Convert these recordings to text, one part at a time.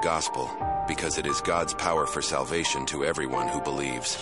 gospel because it is God's power for salvation to everyone who believes.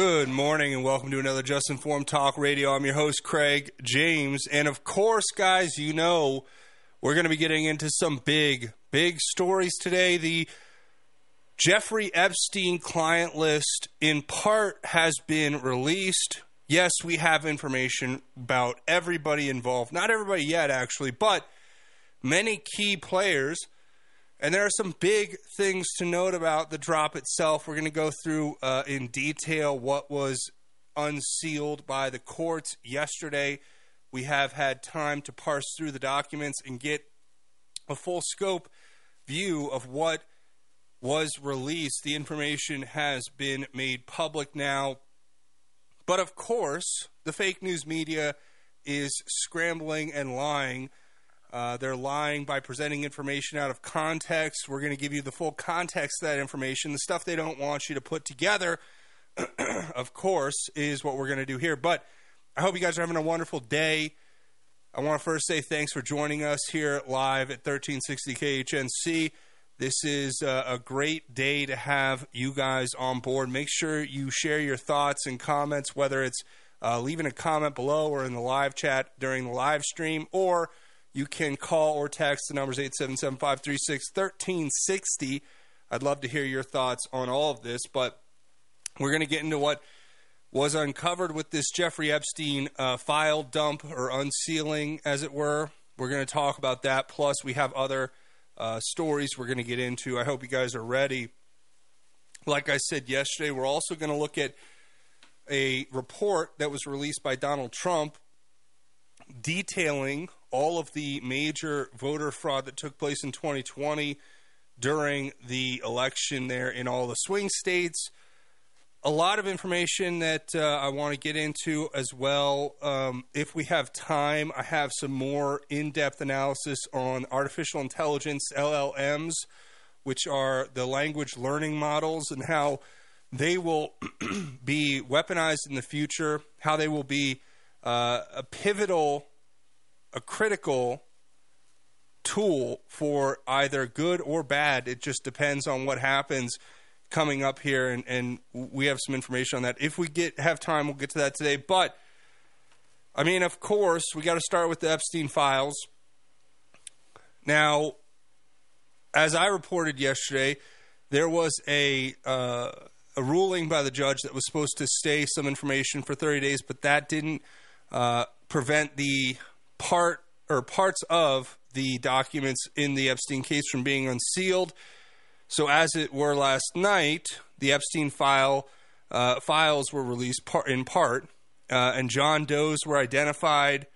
Good morning and welcome to another Just Informed Talk Radio. I'm your host, Craig James. And of course, guys, you know we're going to be getting into some big, big stories today. The Jeffrey Epstein client list, in part, has been released. Yes, we have information about everybody involved. Not everybody yet, actually, but many key players and there are some big things to note about the drop itself. We're going to go through uh, in detail what was unsealed by the courts yesterday. We have had time to parse through the documents and get a full scope view of what was released. The information has been made public now. But of course, the fake news media is scrambling and lying uh, they're lying by presenting information out of context. We're going to give you the full context of that information. The stuff they don't want you to put together, of course, is what we're going to do here. But I hope you guys are having a wonderful day. I want to first say thanks for joining us here live at 1360 KHNC. This is a, a great day to have you guys on board. Make sure you share your thoughts and comments, whether it's uh, leaving a comment below or in the live chat during the live stream or – you can call or text the numbers 877 536 1360. I'd love to hear your thoughts on all of this, but we're going to get into what was uncovered with this Jeffrey Epstein uh, file dump or unsealing, as it were. We're going to talk about that. Plus, we have other uh, stories we're going to get into. I hope you guys are ready. Like I said yesterday, we're also going to look at a report that was released by Donald Trump detailing all of the major voter fraud that took place in 2020 during the election there in all the swing states. A lot of information that uh, I want to get into as well. Um, if we have time, I have some more in depth analysis on artificial intelligence, LLMs, which are the language learning models, and how they will be weaponized in the future, how they will be uh, a pivotal a critical tool for either good or bad. It just depends on what happens coming up here, and, and we have some information on that. If we get have time, we'll get to that today. But I mean, of course, we got to start with the Epstein files. Now, as I reported yesterday, there was a uh, a ruling by the judge that was supposed to stay some information for 30 days, but that didn't uh, prevent the part or parts of the documents in the Epstein case from being unsealed. So, as it were last night, the Epstein file uh, files were released par- in part, uh, and John Doe's were identified.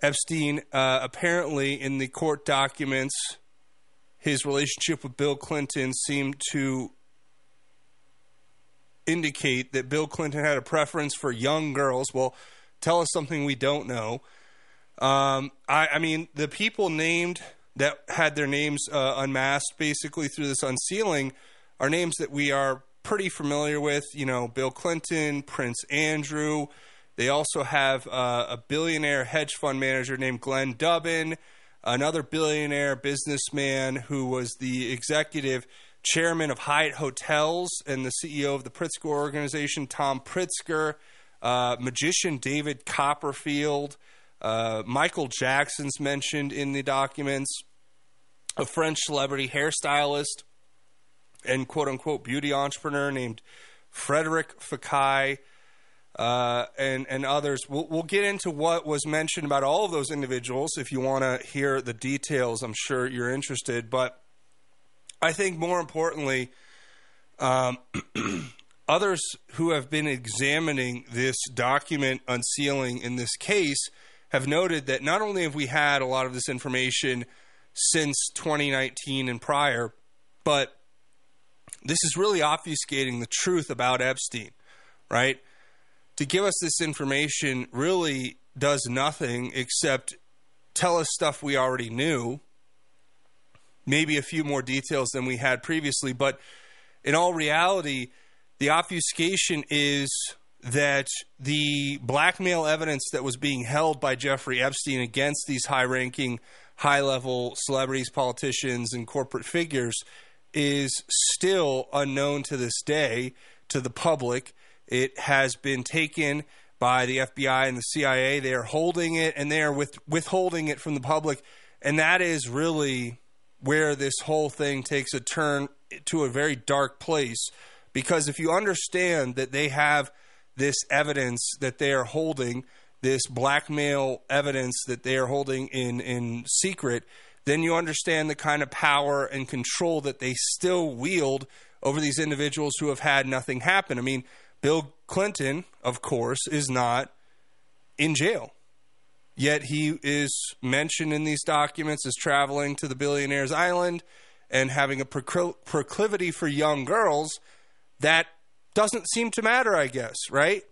Epstein uh, apparently in the court documents, his relationship with Bill Clinton seemed to indicate that Bill Clinton had a preference for young girls. Well, tell us something we don't know. Um, I, I, mean, the people named that had their names uh, unmasked basically through this unsealing are names that we are pretty familiar with. You know, Bill Clinton, Prince Andrew. They also have uh, a billionaire hedge fund manager named Glenn Dubin, another billionaire businessman who was the executive chairman of Hyatt Hotels and the CEO of the Pritzker Organization, Tom Pritzker, uh, magician David Copperfield. Uh, Michael Jackson's mentioned in the documents, a French celebrity hairstylist and quote unquote beauty entrepreneur named Frederic Fekkai. Uh, and and others. We'll, we'll get into what was mentioned about all of those individuals. If you want to hear the details, I'm sure you're interested. But I think more importantly, um, others who have been examining this document unsealing in this case have noted that not only have we had a lot of this information since 2019 and prior, but this is really obfuscating the truth about Epstein, right? To give us this information really does nothing except tell us stuff we already knew, maybe a few more details than we had previously, but in all reality, the obfuscation is that the blackmail evidence that was being held by Jeffrey Epstein against these high ranking, high level celebrities, politicians, and corporate figures is still unknown to this day to the public. It has been taken by the FBI and the CIA. They are holding it and they are with, withholding it from the public. And that is really where this whole thing takes a turn to a very dark place. Because if you understand that they have this evidence that they are holding, this blackmail evidence that they are holding in, in secret, then you understand the kind of power and control that they still wield over these individuals who have had nothing happen. I mean, Bill Clinton, of course, is not in jail. Yet he is mentioned in these documents as traveling to the billionaire's island and having a proclivity for young girls. That doesn't seem to matter, I guess, right?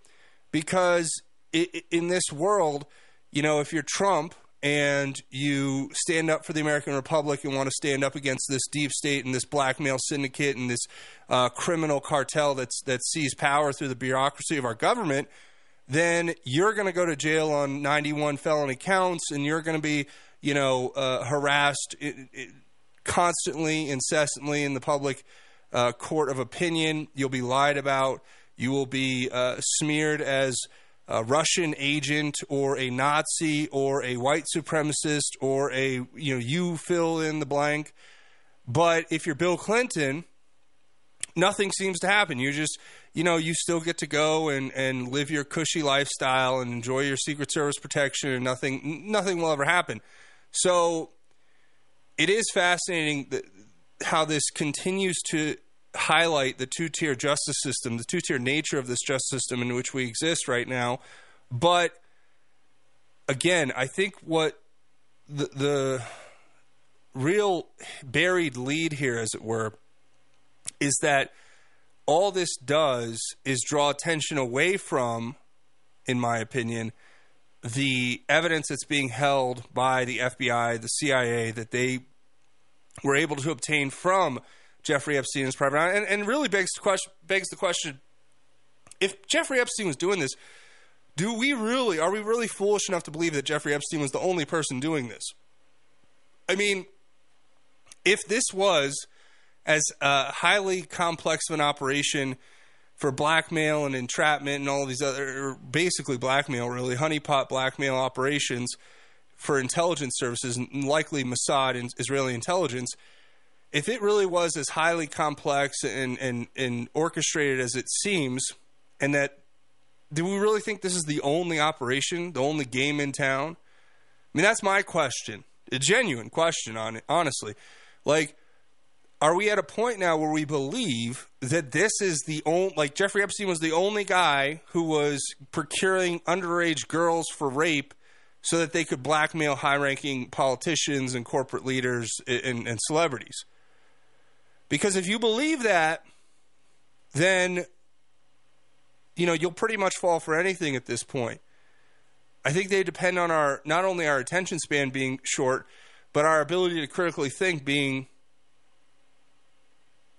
Because in this world, you know, if you're Trump and you stand up for the American Republic and want to stand up against this deep state and this blackmail syndicate and this uh, criminal cartel that's that sees power through the bureaucracy of our government, then you're going to go to jail on 91 felony counts and you're going to be, you know, uh, harassed it, it, constantly, incessantly in the public uh, court of opinion. You'll be lied about. You will be uh, smeared as a Russian agent or a Nazi or a white supremacist or a you know you fill in the blank. But if you're Bill Clinton, nothing seems to happen. You just you know you still get to go and and live your cushy lifestyle and enjoy your Secret Service protection, and nothing nothing will ever happen. So it is fascinating that how this continues to highlight the two tier justice system, the two tier nature of this justice system in which we exist right now. But again, I think what the, the real buried lead here, as it were, is that all this does is draw attention away from, in my opinion, the evidence that's being held by the FBI, the CIA, that they were able to obtain from Jeffrey Epstein's private and, and really begs the question begs the question if Jeffrey Epstein was doing this, do we really are we really foolish enough to believe that Jeffrey Epstein was the only person doing this? I mean, if this was as a highly complex of an operation for blackmail and entrapment and all these other basically blackmail really honeypot blackmail operations for intelligence services and likely Mossad and Israeli intelligence if it really was as highly complex and, and, and orchestrated as it seems, and that do we really think this is the only operation, the only game in town? I mean, that's my question, a genuine question on it, honestly. Like, are we at a point now where we believe that this is the only, like Jeffrey Epstein was the only guy who was procuring underage girls for rape so that they could blackmail high ranking politicians and corporate leaders and, and celebrities? Because if you believe that, then you know you'll pretty much fall for anything at this point. I think they depend on our not only our attention span being short, but our ability to critically think being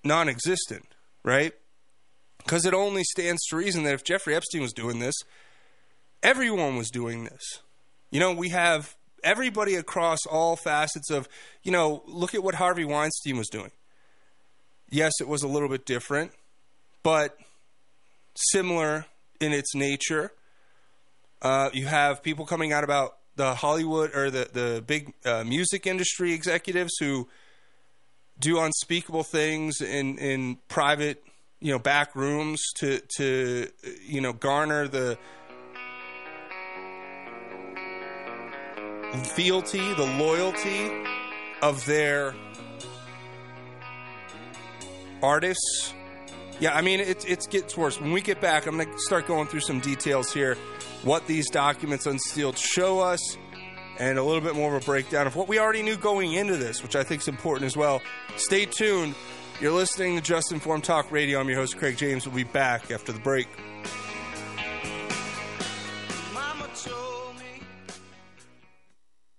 non-existent, right? Because it only stands to reason that if Jeffrey Epstein was doing this, everyone was doing this. You know, we have everybody across all facets of, you know, look at what Harvey Weinstein was doing. Yes, it was a little bit different, but similar in its nature. Uh, you have people coming out about the Hollywood or the the big uh, music industry executives who do unspeakable things in in private, you know, back rooms to to you know garner the fealty, the loyalty of their artists Yeah, I mean, it, it gets worse. When we get back, I'm going to start going through some details here, what these documents unsealed show us, and a little bit more of a breakdown of what we already knew going into this, which I think is important as well. Stay tuned. You're listening to Just Informed Talk Radio. I'm your host, Craig James. We'll be back after the break.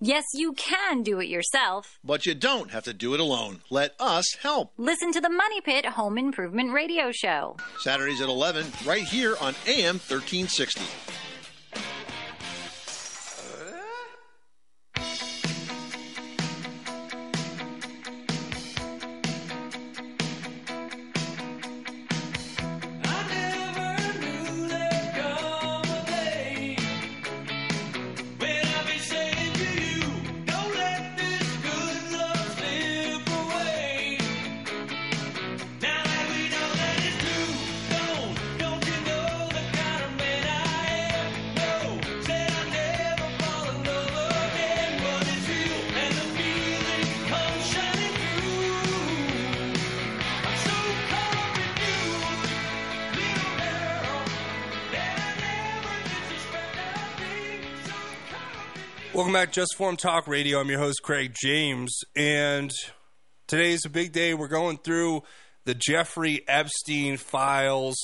Yes, you can do it yourself. But you don't have to do it alone. Let us help. Listen to the Money Pit Home Improvement Radio Show. Saturdays at 11, right here on AM 1360. Back, Just Form Talk Radio. I'm your host, Craig James, and today's a big day. We're going through the Jeffrey Epstein files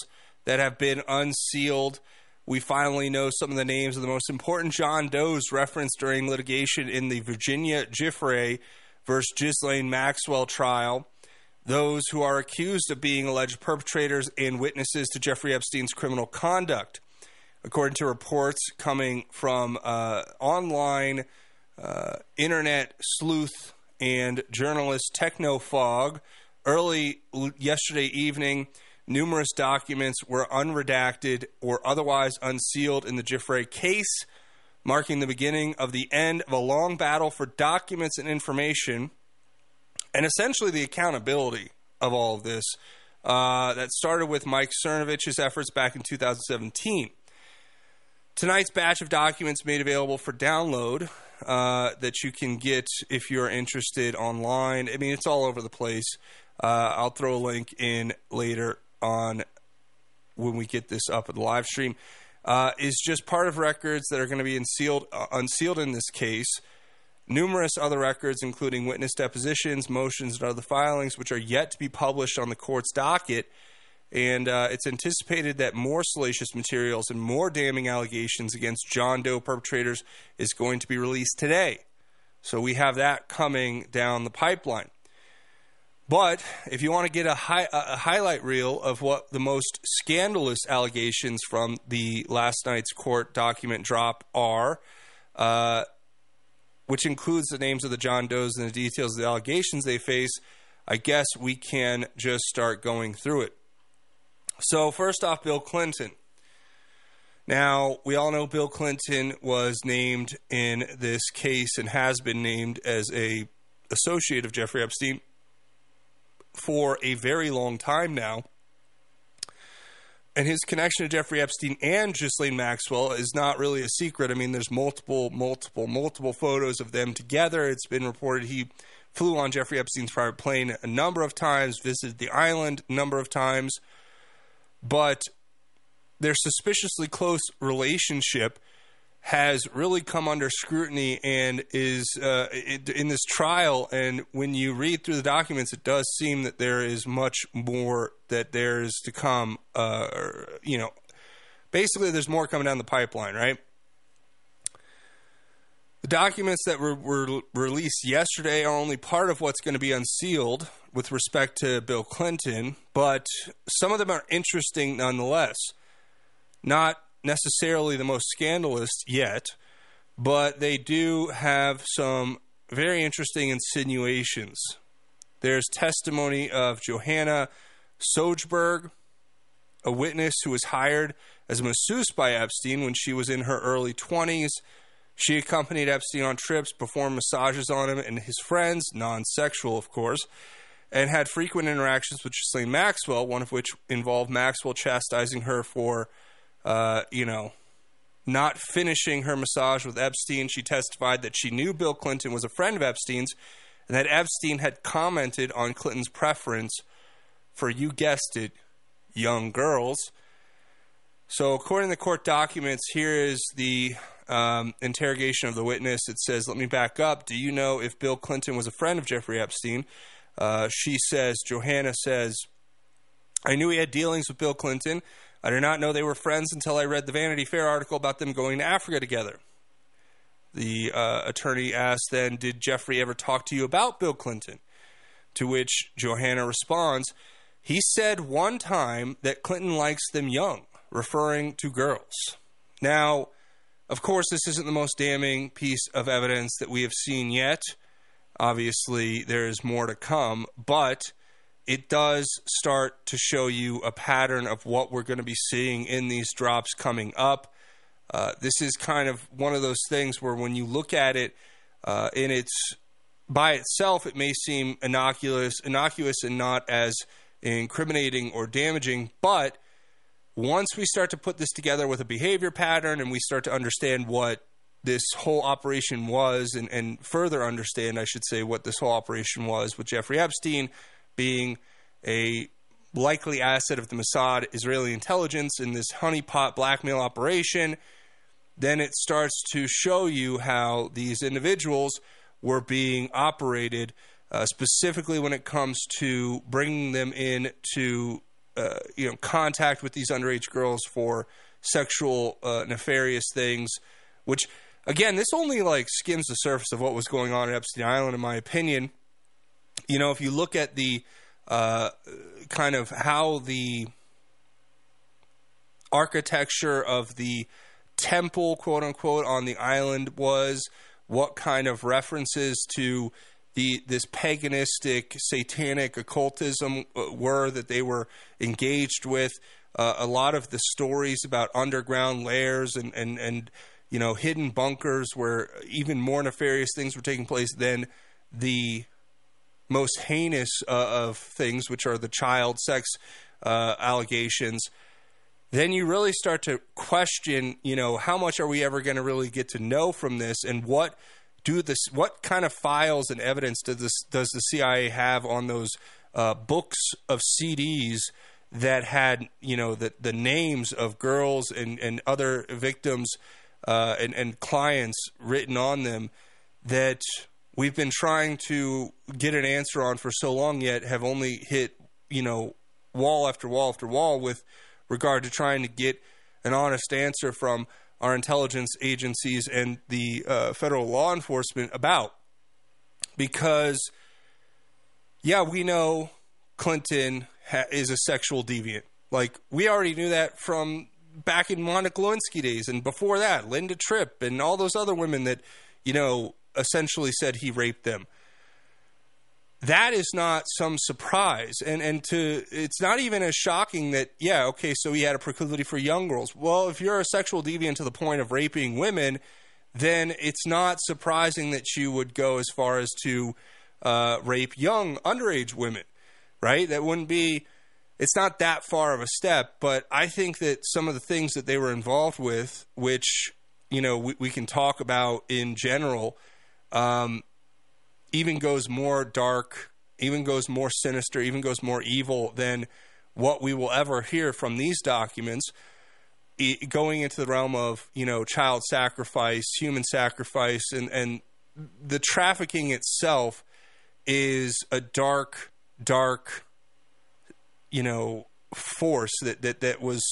that have been unsealed. We finally know some of the names of the most important John Does referenced during litigation in the Virginia Giuffre versus Ghislaine Maxwell trial. Those who are accused of being alleged perpetrators and witnesses to Jeffrey Epstein's criminal conduct according to reports coming from uh, online uh, internet sleuth and journalist Technofog. Early yesterday evening, numerous documents were unredacted or otherwise unsealed in the Giuffre case, marking the beginning of the end of a long battle for documents and information, and essentially the accountability of all of this. Uh, that started with Mike Cernovich's efforts back in 2017. Tonight's batch of documents made available for download uh, that you can get if you're interested online. I mean, it's all over the place. Uh, I'll throw a link in later on when we get this up at the live stream. Uh, is just part of records that are going to be unsealed, uh, unsealed in this case. Numerous other records, including witness depositions, motions, and other filings, which are yet to be published on the court's docket and uh, it's anticipated that more salacious materials and more damning allegations against John Doe perpetrators is going to be released today. So we have that coming down the pipeline. But if you want to get a, a highlight reel of what the most scandalous allegations from the last night's court document drop are, uh, which includes the names of the John Does and the details of the allegations they face, I guess we can just start going through it. So, first off, Bill Clinton. Now, we all know Bill Clinton was named in this case and has been named as a associate of Jeffrey Epstein for a very long time now. And his connection to Jeffrey Epstein and Ghislaine Maxwell is not really a secret. I mean, there's multiple, multiple, multiple photos of them together. It's been reported he flew on Jeffrey Epstein's private plane a number of times, visited the island a number of times but their suspiciously close relationship has really come under scrutiny and is uh, in this trial. And when you read through the documents, it does seem that there is much more that there is to come. Uh, you know, basically, there's more coming down the pipeline, right? Documents that were, were released yesterday are only part of what's going to be unsealed with respect to Bill Clinton, but some of them are interesting nonetheless. Not necessarily the most scandalous yet, but they do have some very interesting insinuations. There's testimony of Johanna Sjoberg, a witness who was hired as a masseuse by Epstein when she was in her early 20s. She accompanied Epstein on trips, performed massages on him and his friends, non sexual, of course, and had frequent interactions with Ghislaine Maxwell, one of which involved Maxwell chastising her for, uh, you know, not finishing her massage with Epstein. She testified that she knew Bill Clinton was a friend of Epstein's and that Epstein had commented on Clinton's preference for, you guessed it, young girls. So, according to the court documents, here is the um, interrogation of the witness. It says, Let me back up. Do you know if Bill Clinton was a friend of Jeffrey Epstein? Uh, she says, Johanna says, I knew he had dealings with Bill Clinton. I did not know they were friends until I read the Vanity Fair article about them going to Africa together. The uh, attorney asks then, Did Jeffrey ever talk to you about Bill Clinton? To which Johanna responds, He said one time that Clinton likes them young, referring to girls. Now, of course, this isn't the most damning piece of evidence that we have seen yet. Obviously, there is more to come, but it does start to show you a pattern of what we're going to be seeing in these drops coming up. Uh, this is kind of one of those things where when you look at it uh, in its by itself, it may seem innocuous, innocuous and not as incriminating or damaging. But once we start to put this together with a behavior pattern and we start to understand what this whole operation was, and, and further understand, I should say, what this whole operation was with Jeffrey Epstein being a likely asset of the Mossad Israeli intelligence in this honeypot blackmail operation, then it starts to show you how these individuals were being operated, uh, specifically when it comes to bringing them in to uh, you know contact with these underage girls for sexual uh, nefarious things, which again this only like skims the surface of what was going on at Epstein Island, in my opinion. You know, if you look at the uh, kind of how the architecture of the temple, quote unquote, on the island was, what kind of references to the this paganistic, satanic occultism uh, were that they were engaged with. Uh, a lot of the stories about underground lairs and, and, and you know hidden bunkers where even more nefarious things were taking place than the most heinous uh, of things, which are the child sex uh, allegations, then you really start to question, you know, how much are we ever going to really get to know from this, and what do this, what kind of files and evidence does this does the CIA have on those uh, books of CDs that had, you know, the the names of girls and and other victims uh, and and clients written on them that we've been trying to get an answer on for so long yet have only hit you know wall after wall after wall with regard to trying to get an honest answer from our intelligence agencies and the uh, federal law enforcement about because yeah we know clinton ha- is a sexual deviant like we already knew that from back in monica lewinsky days and before that linda tripp and all those other women that you know essentially said he raped them. That is not some surprise, and and to it's not even as shocking that yeah okay so he had a proclivity for young girls. Well, if you're a sexual deviant to the point of raping women, then it's not surprising that you would go as far as to uh, rape young underage women, right? That wouldn't be. It's not that far of a step, but I think that some of the things that they were involved with, which you know we, we can talk about in general um, even goes more dark, even goes more sinister, even goes more evil than what we will ever hear from these documents. going into the realm of you know child sacrifice, human sacrifice, and and the trafficking itself is a dark, dark, you know, force that that that was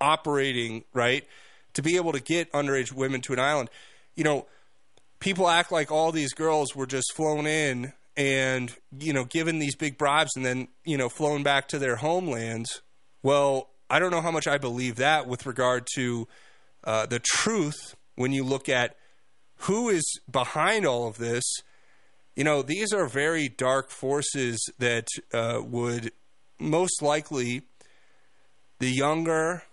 operating right to be able to get underage women to an island. You know, people act like all these girls were just flown in and you know given these big bribes and then you know flown back to their homelands. Well i don't know how much i believe that with regard to uh, the truth when you look at who is behind all of this. You know these are very dark forces that uh, would most likely the younger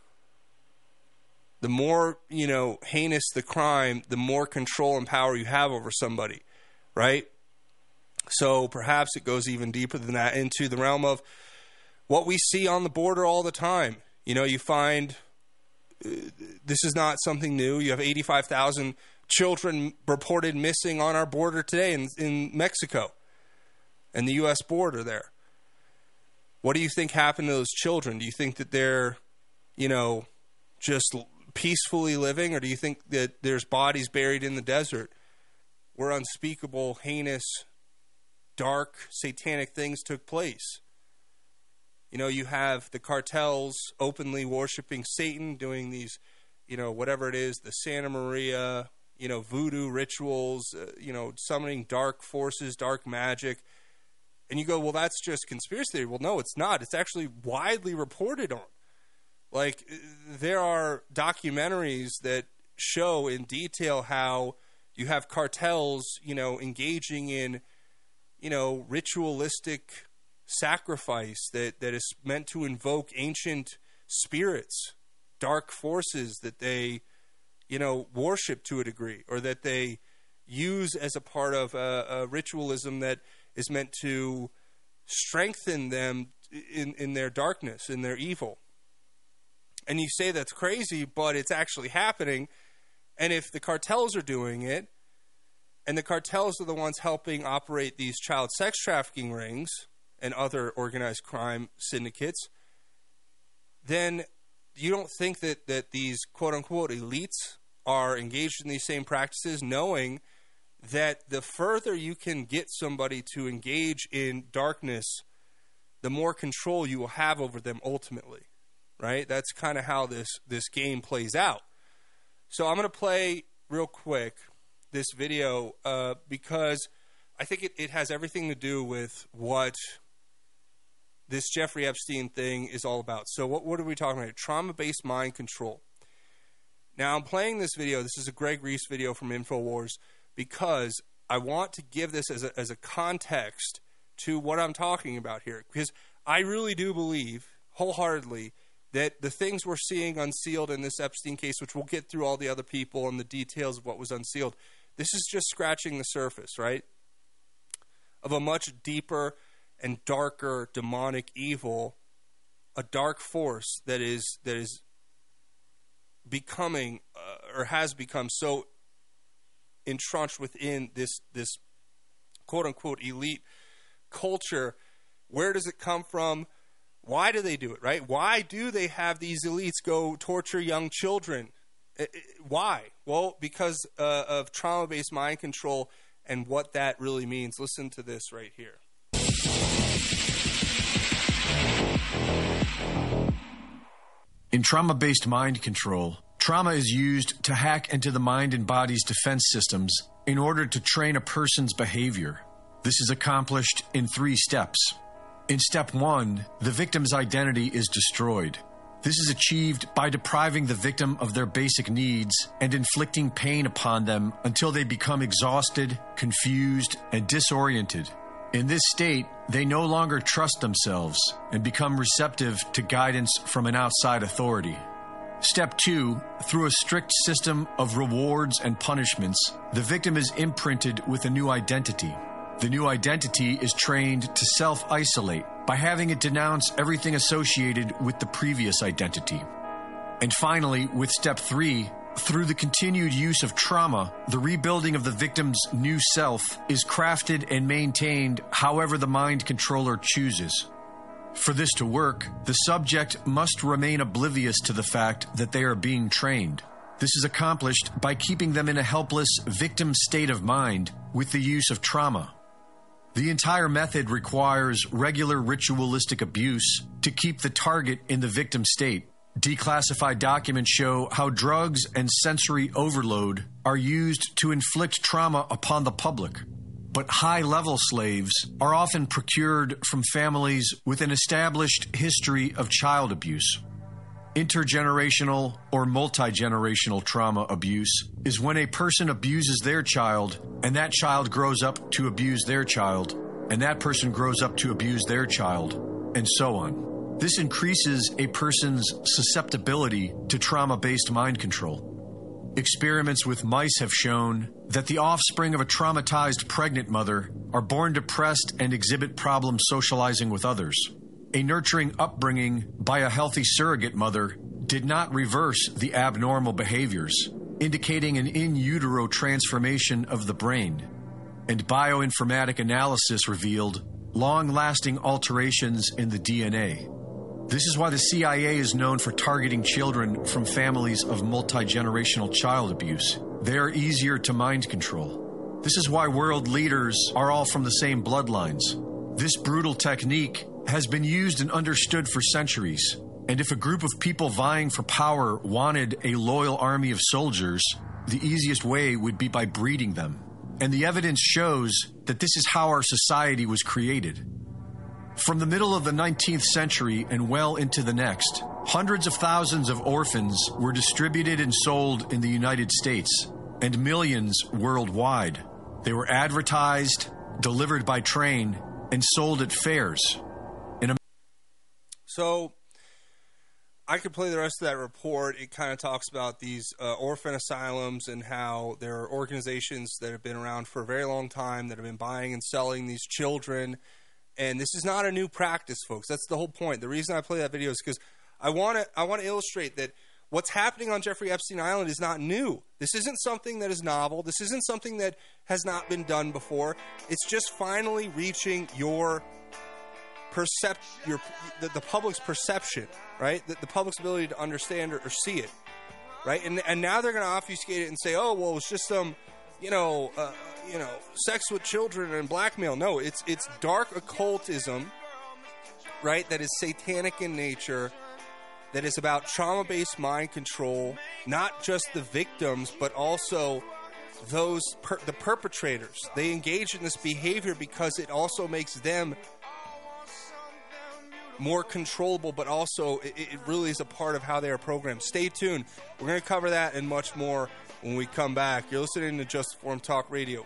the more you know heinous the crime the more control and power you have over somebody right? So perhaps it goes even deeper than that into the realm of what we see on the border all the time. You know you find uh, this is not something new. You have 85,000 children reported missing on our border today in, in Mexico and the US border there. What do you think happened to those children? Do you think that they're you know just peacefully living, or do you think that there's bodies buried in the desert where unspeakable, heinous, dark, satanic things took place? You know, you have the cartels openly worshiping Satan, doing these, you know, whatever it is, the Santa Muerte, you know, voodoo rituals, uh, you know, summoning dark forces, dark magic. And you go, well, that's just conspiracy theory. Well, no, it's not. It's actually widely reported on. Like there are documentaries that show in detail how you have cartels, you know, engaging in, you know, ritualistic sacrifice that, that is meant to invoke ancient spirits, dark forces that they, you know, worship to a degree, or that they use as a part of a, a ritualism that is meant to strengthen them in, in their darkness, in their evil and you say that's crazy, but it's actually happening. And if the cartels are doing it, and the cartels are the ones helping operate these child sex trafficking rings and other organized crime syndicates, then you don't think that, that these quote unquote elites are engaged in these same practices, knowing that the further you can get somebody to engage in darkness, the more control you will have over them ultimately right? That's kind of how this this game plays out. So I'm going to play real quick this video uh, because I think it, it has everything to do with what this Jeffrey Epstein thing is all about. So what what are we talking about? Trauma based mind control. Now I'm playing this video. This is a Greg Reese video from Infowars because I want to give this as a, as a context to what I'm talking about here because I really do believe wholeheartedly that the things we're seeing unsealed in this Epstein case, which we'll get through all the other people and the details of what was unsealed, this is just scratching the surface, right? Of a much deeper and darker demonic evil, a dark force that is that is becoming uh, or has become so entrenched within this this quote unquote elite culture. Where does it come from? Why do they do it, right? Why do they have these elites go torture young children? Why? Well, because uh, of trauma based mind control and what that really means. Listen to this right here. In trauma based mind control, trauma is used to hack into the mind and body's defense systems in order to train a person's behavior. This is accomplished in three steps. In step one, the victim's identity is destroyed. This is achieved by depriving the victim of their basic needs and inflicting pain upon them until they become exhausted, confused, and disoriented. In this state, they no longer trust themselves and become receptive to guidance from an outside authority. Step two, through a strict system of rewards and punishments, the victim is imprinted with a new identity. The new identity is trained to self isolate by having it denounce everything associated with the previous identity. And finally, with step three, through the continued use of trauma, the rebuilding of the victim's new self is crafted and maintained however the mind controller chooses. For this to work, the subject must remain oblivious to the fact that they are being trained. This is accomplished by keeping them in a helpless victim state of mind with the use of trauma. The entire method requires regular ritualistic abuse to keep the target in the victim state. Declassified documents show how drugs and sensory overload are used to inflict trauma upon the public. But high level slaves are often procured from families with an established history of child abuse. Intergenerational or multi generational trauma abuse is when a person abuses their child and that child grows up to abuse their child, and that person grows up to abuse their child. and so on. This increases a person's susceptibility to trauma based mind control. Experiments with mice have shown that the offspring of a traumatized pregnant mother are born depressed and exhibit problems socializing with others. A nurturing upbringing by a healthy surrogate mother did not reverse the abnormal behaviors, indicating an in utero transformation of the brain. And bioinformatic analysis revealed long lasting alterations in the DNA. This is why the CIA is known for targeting children from families of multi generational child abuse. They are easier to mind control. This is why world leaders are all from the same bloodlines. This brutal technique has been used and understood for centuries. And if a group of people vying for power wanted a loyal army of soldiers, the easiest way would be by breeding them. And the evidence shows that this is how our society was created. From the middle of the 19th century and well into the next, hundreds of thousands of orphans were distributed and sold in the United States, and millions worldwide. They were advertised, delivered by train, and sold at fairs. So I could play the rest of that report. It kind of talks about these uh, orphan asylums and how there are organizations that have been around for a very long time that have been buying and selling these children. And this is not a new practice, folks. That's the whole point. The reason I play that video is because I want to I want to illustrate that what's happening on Jeffrey Epstein Island is not new. This isn't something that is novel. This isn't something that has not been done before. It's just finally reaching your percept your the, the public's perception, right? The, the public's ability to understand or, or see it, right? And and now they're going to obfuscate it and say, oh well, it's just some, you know, uh, you know, sex with children and blackmail. No, it's it's dark occultism, right? That is satanic in nature. That is about trauma based mind control, not just the victims, but also those per- the perpetrators. They engage in this behavior because it also makes them more controllable, but also it, it, really is a part of how they are programmed. Stay tuned. We're going to cover that and much more when we come back. You're listening to Just Form Talk Radio.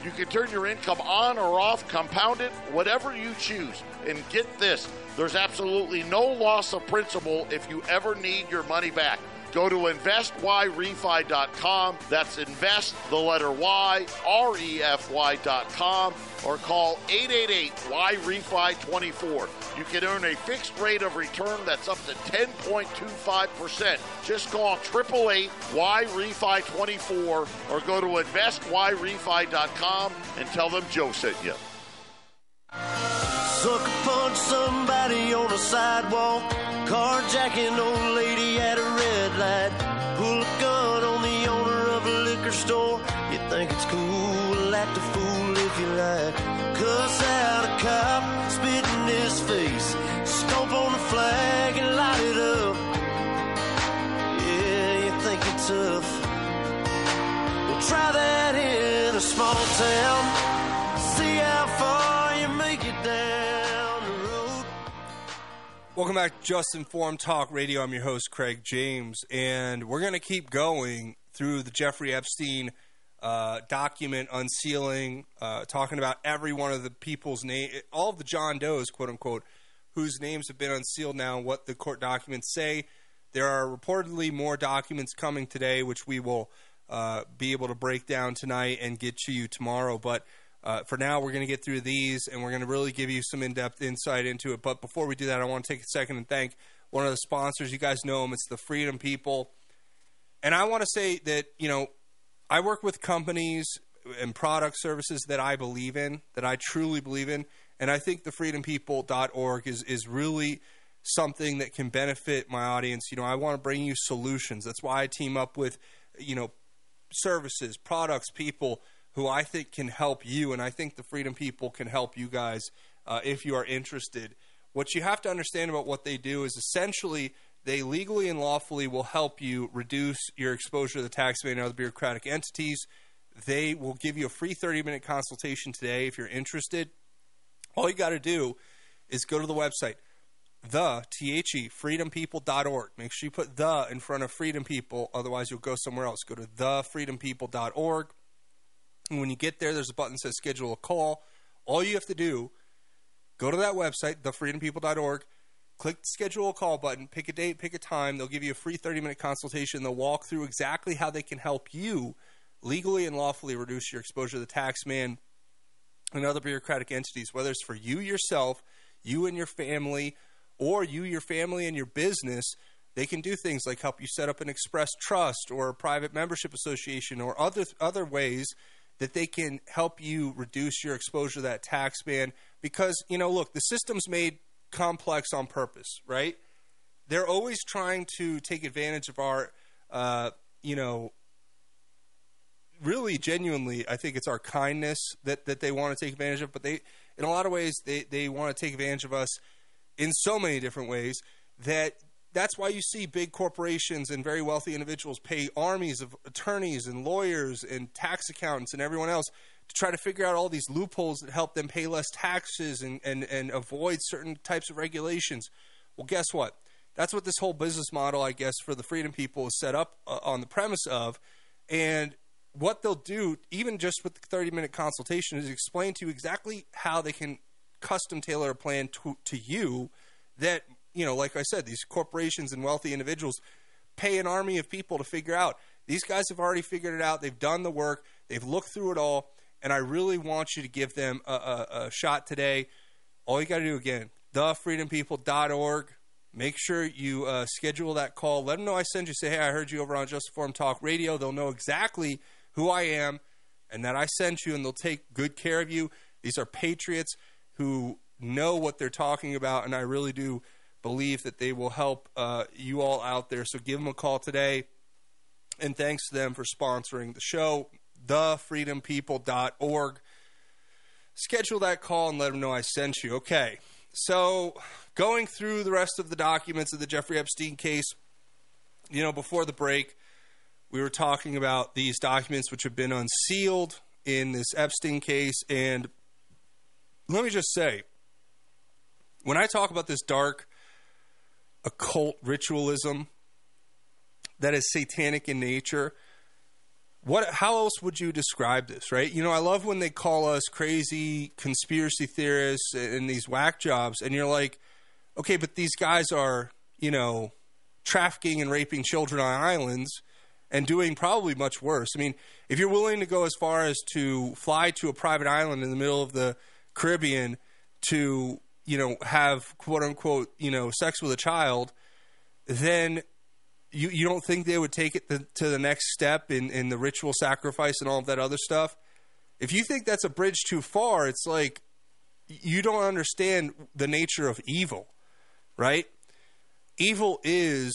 You can turn your income on or off, compound it, whatever you choose. And get this there's absolutely no loss of principal if you ever need your money back. Go to investyrefy.com. That's invest, the letter Y, R E F Y.com, or call 888 Y Refi 24. You can earn a fixed rate of return that's up to 10.25%. Just call 888 Y Refi 24 or go to investyrefy.com and tell them Joe sent you. Sucker punch somebody on a sidewalk. Carjacking old lady at a red light. Pull a gun on the owner of a liquor store. You think it's cool, act a fool if you like. Cuss out a cop, spit in his face. Stomp on the flag and light it up. Yeah, you think you're tough. Well, try that in a small town. Welcome back to Just Informed Talk Radio. I'm your host, Craig James, and we're going to keep going through the Jeffrey Epstein uh, document unsealing, uh, talking about every one of the people's name, all of the John Does, quote unquote, whose names have been unsealed now, and what the court documents say. There are reportedly more documents coming today, which we will uh, be able to break down tonight and get to you tomorrow. But uh, for now, we're going to get through these and we're going to really give you some in depth insight into it. But before we do that, I want to take a second and thank one of the sponsors. You guys know them, it's the Freedom People. And I want to say that, you know, I work with companies and product services that I believe in, that I truly believe in. And I think the freedompeople.org is, is really something that can benefit my audience. You know, I want to bring you solutions. That's why I team up with, you know, services, products, people who I think can help you, and I think the Freedom People can help you guys uh, if you are interested. What you have to understand about what they do is essentially they legally and lawfully will help you reduce your exposure to the taxman and other bureaucratic entities. They will give you a free 30 minute consultation today if you're interested. All you got to do is go to the website, the T-H-E, freedompeople.org. Make sure you put the in front of Freedom People, otherwise you'll go somewhere else. Go to thefreedompeople.org and when you get there, there's a button that says schedule a call. All you have to do, go to that website, thefreedompeople.org, click the schedule a call button, pick a date, pick a time. They'll give you a free 30 minute consultation. They'll walk through exactly how they can help you legally and lawfully reduce your exposure to the tax man and other bureaucratic entities, whether it's for you yourself, you and your family, or you, your family, and your business. They can do things like help you set up an express trust or a private membership association or other other ways that they can help you reduce your exposure to that tax man because you know look the system's made complex on purpose right? They're always trying to take advantage of our uh, you know really genuinely i think it's our kindness that, that they want to take advantage of but they in a lot of ways they, they want to take advantage of us in so many different ways that that's why you see big corporations and very wealthy individuals pay armies of attorneys and lawyers and tax accountants and everyone else to try to figure out all these loopholes that help them pay less taxes and, and, and avoid certain types of regulations. Well, guess what? That's what this whole business model, I guess, for the Freedom People is set up uh, on the premise of. And what they'll do, even just with the 30 minute consultation, is explain to you exactly how they can custom tailor a plan to, to you that you know, like I said, these corporations and wealthy individuals pay an army of people to figure out. These guys have already figured it out. They've done the work. They've looked through it all. And I really want you to give them a, a, a shot today. All you got to do again, thefreedompeople.org. Make sure you uh, schedule that call. Let them know I sent you. Say, hey, I heard you over on Just Informed Talk Radio. They'll know exactly who I am and that I sent you, and they'll take good care of you. These are patriots who know what they're talking about, and I really do believe that they will help uh, you all out there. So give them a call today. And thanks to them for sponsoring the show, thefreedompeople.org. Schedule that call and let them know I sent you. Okay. So going through the rest of the documents of the Jeffrey Epstein case, you know, before the break, we were talking about these documents which have been unsealed in this Epstein case. And let me just say, when I talk about this dark occult ritualism that is satanic in nature. What how else would you describe this, right? You know, I love when they call us crazy conspiracy theorists and these whack jobs and you're like, "Okay, but these guys are, you know, trafficking and raping children on islands and doing probably much worse. I mean, if you're willing to go as far as to fly to a private island in the middle of the Caribbean to you know, have quote unquote, you know, sex with a child, then you you don't think they would take it to, to the next step in in the ritual sacrifice and all of that other stuff? If you think that's a bridge too far, it's like you don't understand the nature of evil, right? Evil is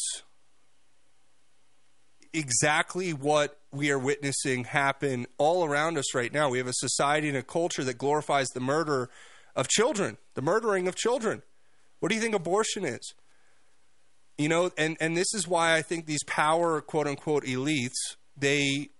exactly what we are witnessing happen all around us right now. We have a society and a culture that glorifies the murder of children, the murdering of children. What do you think abortion is? You know, and, and this is why I think these power quote unquote elites, they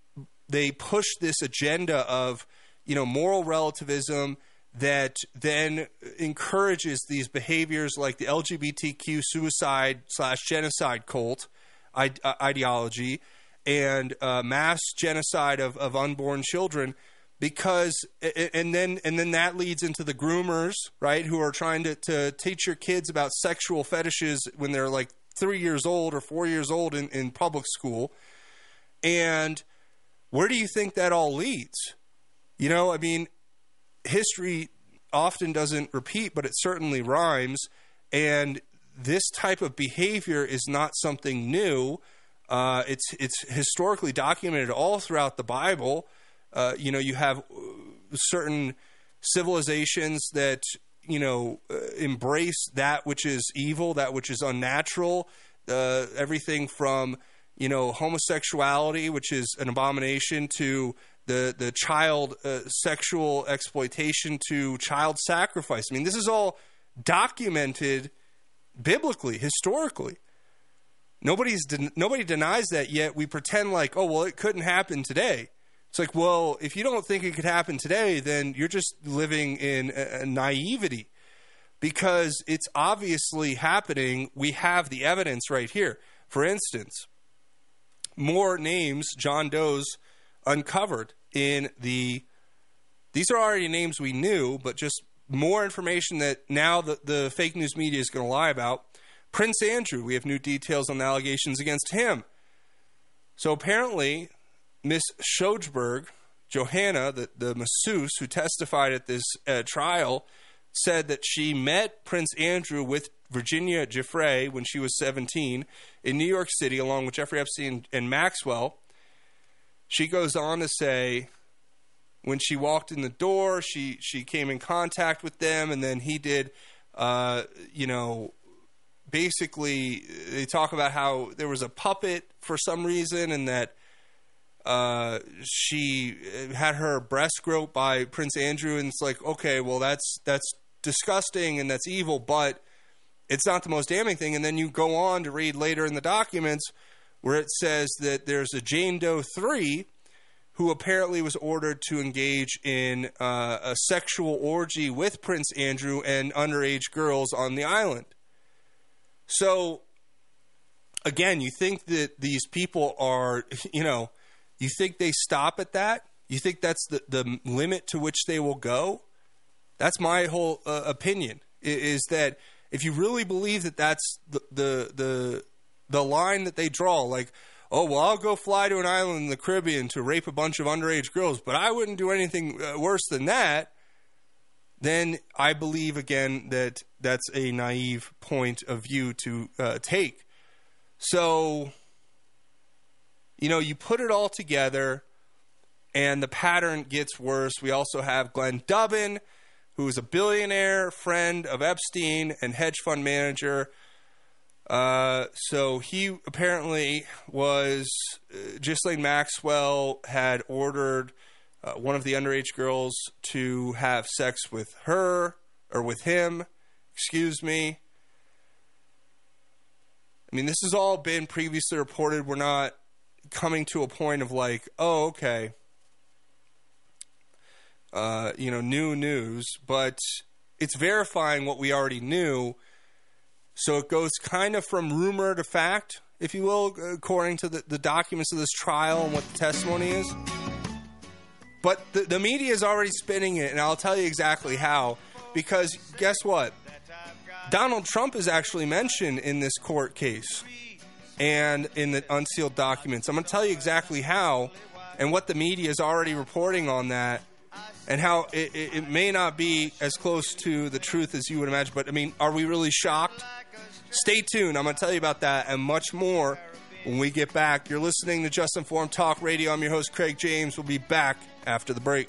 they push this agenda of, you know, moral relativism. that then encourages these behaviors like the LGBTQ suicide slash genocide cult ideology and uh, mass genocide of, of unborn children because and then and then that leads into the groomers right who are trying to, to teach your kids about sexual fetishes when they're like three years old or four years old in, in public school and where do you think that all leads you know i mean history often doesn't repeat, but it certainly rhymes. And this type of behavior is not something new. Uh, it's it's historically documented all throughout the Bible. Uh, you know, you have uh, certain civilizations that you know uh, embrace that which is evil, that which is unnatural. Uh, everything from you know homosexuality, which is an abomination, to the the child uh, sexual exploitation to child sacrifice. I mean, this is all documented biblically, historically. Nobody's de- nobody denies that yet. We pretend like, oh well, it couldn't happen today. It's like, well, if you don't think it could happen today, then you're just living in a, a naivety because it's obviously happening. We have the evidence right here. For instance, more names, John Doe's uncovered in the these are already names we knew, but just more information that now the, the fake news media is going to lie about. Prince Andrew, we have new details on the allegations against him. So apparently, Miss Sjoberg, Johanna, the, the masseuse who testified at this uh, trial, said that she met Prince Andrew with Virginia Giuffre when she was 17 in New York City, along with Jeffrey Epstein and Maxwell. She goes on to say when she walked in the door, she she came in contact with them, and then he did, uh, you know, basically they talk about how there was a puppet for some reason, and that uh, she had her breast groped by Prince Andrew, and it's like, okay, well that's that's disgusting and that's evil, but it's not the most damning thing. And then you go on to read later in the documents where it says that there's a Jane Doe 3 who apparently was ordered to engage in uh, a sexual orgy with Prince Andrew and underage girls on the island. So, again, you think that these people are, you know, you think they stop at that? You think that's the, the limit to which they will go? That's my whole uh, opinion. Is that if you really believe that that's the, the the the line that they draw. Like, oh, well, I'll go fly to an island in the Caribbean to rape a bunch of underage girls, but I wouldn't do anything uh, worse than that. Then I believe again that that's a naive point of view to uh, take. So, you know, you put it all together and the pattern gets worse. We also have Glenn Dubin, who is a billionaire friend of Epstein and hedge fund manager uh, so he apparently was uh, Ghislaine Maxwell had ordered uh, one of the underage girls to have sex with her or with him. Excuse me. I mean, this has all been previously reported. We're not coming to a point of like, oh, okay, uh, you know, new news, but it's verifying what we already knew so it goes kind of from rumor to fact, if you will, according to the, the documents of this trial and what the testimony is. But the, the media is already spinning it, and I'll tell you exactly how. Because guess what? Donald Trump is actually mentioned in this court case and in the unsealed documents. I'm going to tell you exactly how and what the media is already reporting on that and how it, it, it, may not be as close to the truth as you would imagine. But I mean, are we really shocked? Stay tuned. I'm going to tell you about that and much more when we get back. You're listening to Just Informed Talk Radio. I'm your host, Craig James. We'll be back after the break.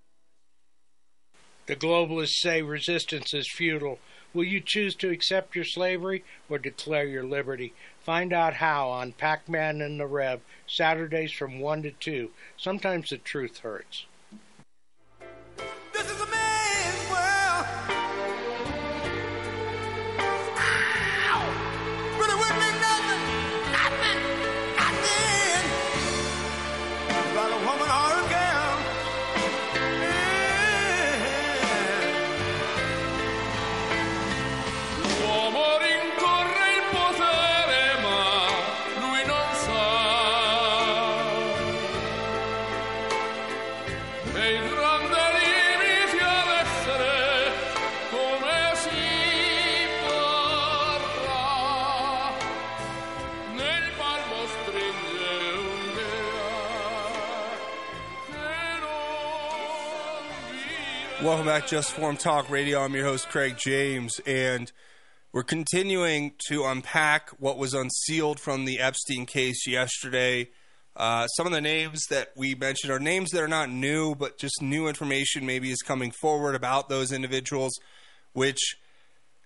The globalists say resistance is futile. Will you choose to accept your slavery or declare your liberty? Find out how on Pac Man and the Rev, Saturdays from 1 to 2. Sometimes the truth hurts. Welcome back, Just Form Talk Radio. I'm your host, Craig James, and we're continuing to unpack what was unsealed from the Epstein case yesterday. Uh, some of the names that we mentioned are names that are not new, but just new information maybe is coming forward about those individuals, which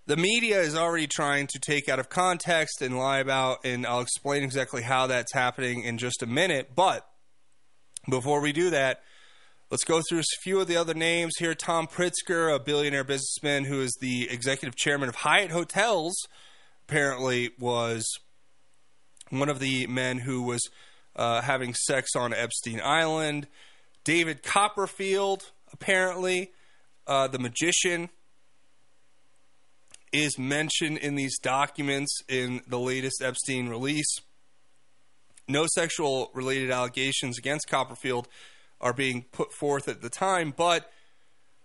the media is already trying to take out of context and lie about, and I'll explain exactly how that's happening in just a minute. But before we do that, Let's go through a few of the other names here. Tom Pritzker, a billionaire businessman who is the executive chairman of Hyatt Hotels, apparently was one of the men who was uh, having sex on Epstein Island. David Copperfield, apparently, uh, the magician, is mentioned in these documents in the latest Epstein release. No sexual related allegations against Copperfield are being put forth at the time, but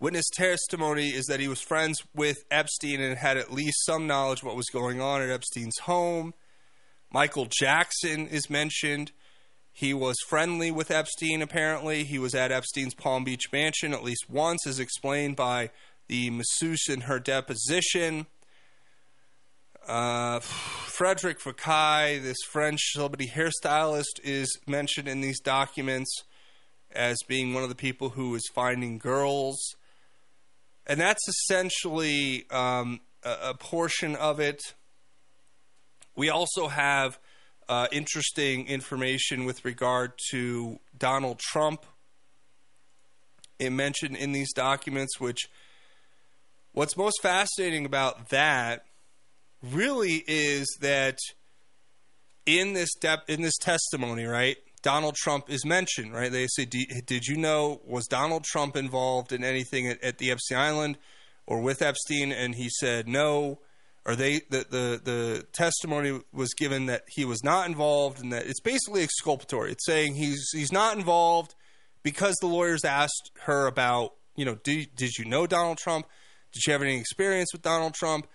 witness testimony is that he was friends with Epstein and had at least some knowledge what was going on at Epstein's home. Michael Jackson is mentioned. He was friendly with Epstein, apparently. He was at Epstein's Palm Beach mansion at least once, as explained by the masseuse in her deposition. Uh, Frederick Fekkai, this French celebrity hairstylist, is mentioned in these documents as being one of the people who is finding girls. And that's essentially um, a, a, portion of it. We also have uh, interesting information with regard to Donald Trump. It mentioned in these documents, which what's most fascinating about that really is that in this dep- in this testimony, right? Donald Trump is mentioned, right? They say, "Did you know was Donald Trump involved in anything at, at, the Epstein Island or with Epstein?" And he said no. Or they the, the the testimony was given that he was not involved, and that it's basically exculpatory. It's saying he's he's not involved because the lawyers asked her about, you know, did did you know Donald Trump? Did you have any experience with Donald Trump?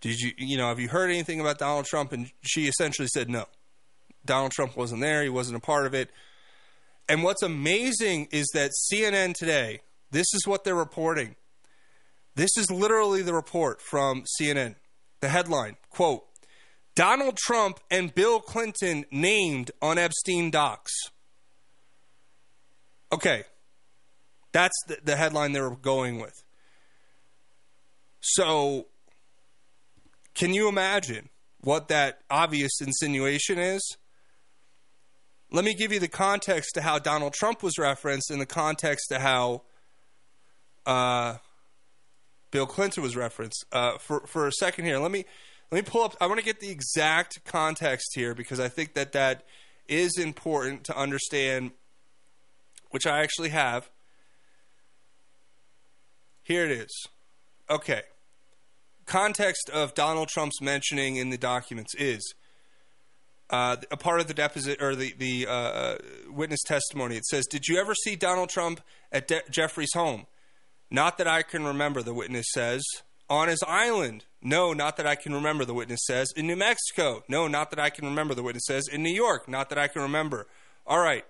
Did you you know have you heard anything about Donald Trump? And she essentially said no. Donald Trump wasn't there, he wasn't a part of it. And what's amazing is that CNN today, this is what they're reporting. This is literally the report from CNN. The headline, quote, Donald Trump and Bill Clinton named on Epstein docs. Okay. That's the, the headline they were going with. So, can you imagine what that obvious insinuation is? Let me give you the context to how Donald Trump was referenced and the context to how uh, Bill Clinton was referenced. Uh, for for a second here, let me let me pull up. I want to get the exact context here because I think that that is important to understand, which I actually have. Here it is. Okay. Context of Donald Trump's mentioning in the documents is uh, a part of the deposit or the the uh, witness testimony. It says, "Did you ever see Donald Trump at De- Jeffrey's home?" Not that I can remember. The witness says. On his island? No, not that I can remember. The witness says. In New Mexico? No, not that I can remember. The witness says. In New York? Not that I can remember. All right,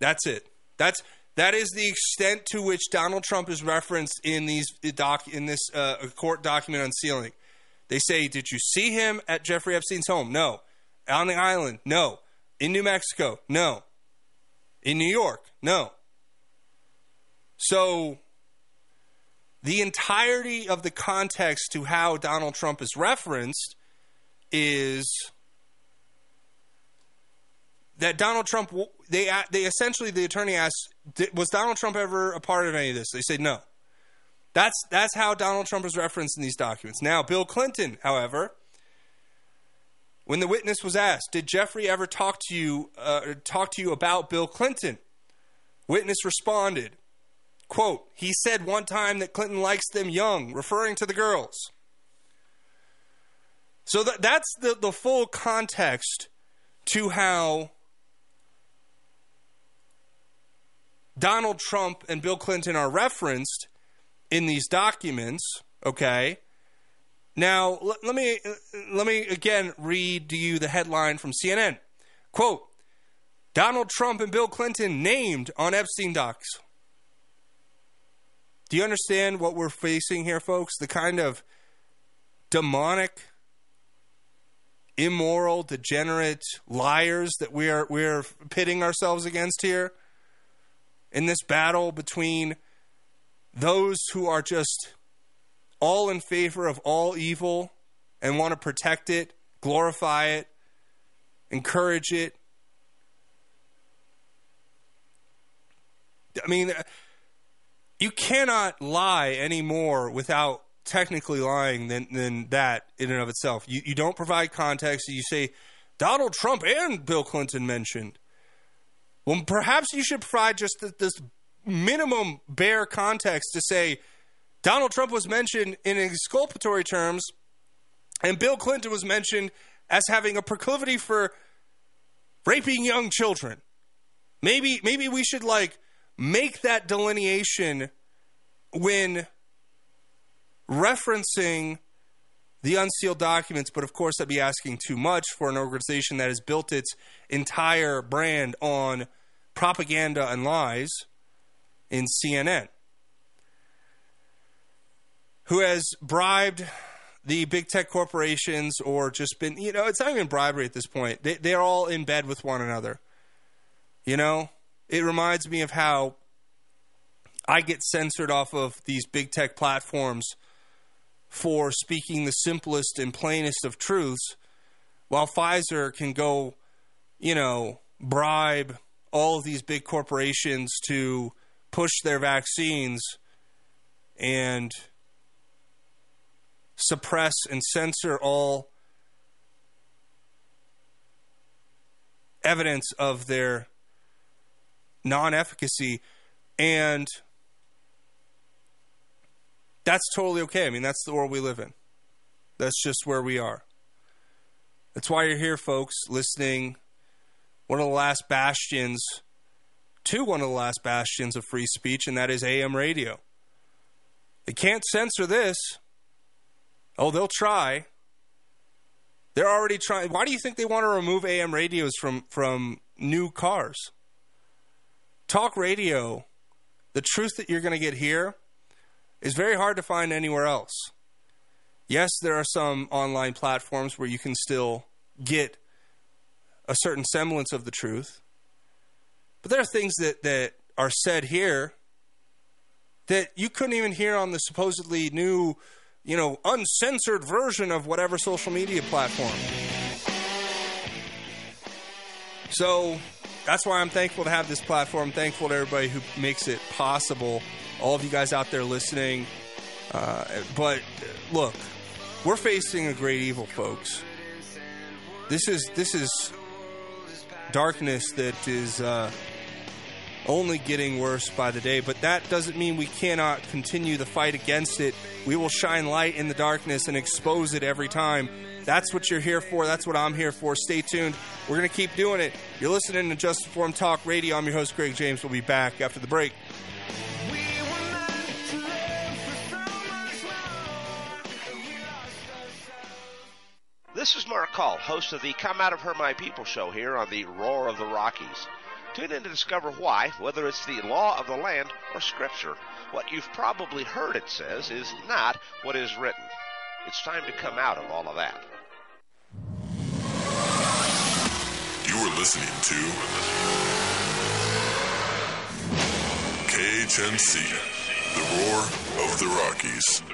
that's it. That's that is the extent to which Donald Trump is referenced in these doc in this uh, court document unsealing. They say, "Did you see him at Jeffrey Epstein's home?" No. On the island? No. In New Mexico? No. In New York? No. So the entirety of the context to how Donald Trump is referenced is that Donald Trump they they essentially the attorney asked was Donald Trump ever a part of any of this? They said no. That's that's how Donald Trump is referenced in these documents. Now, Bill Clinton, however, when the witness was asked, "Did Jeffrey ever talk to you uh, talk to you about Bill Clinton?" Witness responded, "Quote: He said one time that Clinton likes them young, referring to the girls." So that, that's the, the full context to how Donald Trump and Bill Clinton are referenced in these documents, okay? Now, l- let me uh, let me again read to you the headline from CNN. Quote: Donald Trump and Bill Clinton named on Epstein docs. Do you understand what we're facing here, folks? The kind of demonic, immoral, degenerate liars that we are we're pitting ourselves against here in this battle between those who are just all in favor of all evil and want to protect it, glorify it, encourage it. I mean, you cannot lie anymore without technically lying than, than that in and of itself. You, you don't provide context. You say Donald Trump and Bill Clinton mentioned. Well, perhaps you should provide just this minimum bare context to say Donald Trump was mentioned in exculpatory terms, and Bill Clinton was mentioned as having a proclivity for raping young children. Maybe maybe we should like make that delineation when referencing the unsealed documents, but of course, I'd be asking too much for an organization that has built its entire brand on propaganda and lies in CNN, who has bribed the big tech corporations or just been, you know, it's not even bribery at this point. They, they're all in bed with one another. You know, it reminds me of how I get censored off of these big tech platforms for speaking the simplest and plainest of truths, while Pfizer can go, you know, bribe all of these big corporations to push their vaccines and suppress and censor all evidence of their non efficacy. And that's totally okay. I mean, that's the world we live in. That's just where we are. That's why you're here, folks, listening. One of the last bastions to one of the last bastions of free speech, and that is AM radio. They can't censor this. Oh, they'll try. They're already trying. Why do you think they want to remove AM radios from, from new cars? Talk radio, the truth that you're going to get here is very hard to find anywhere else. Yes, there are some online platforms where you can still get a certain semblance of the truth. But there are things that, that are said here that you couldn't even hear on the supposedly new, you know, uncensored version of whatever social media platform. So that's why I'm thankful to have this platform. thankful to everybody who makes it possible all of you guys out there listening. Uh, but look, we're facing a great evil, folks. This is this is darkness that is uh, only getting worse by the day. But that doesn't mean we cannot continue the fight against it. We will shine light in the darkness and expose it every time. That's what you're here for. That's what I'm here for. Stay tuned. We're going to keep doing it. You're listening to Just Informed Talk Radio. I'm your host, Craig James. We'll be back after the break. This is Mark Call, host of the Come Out of Her My People show here on the Roar of the Rockies. Tune in to discover why, whether it's the law of the land or scripture, what you've probably heard it says is not what is written. It's time to come out of all of that. You are listening to KHNC, the roar of the Rockies.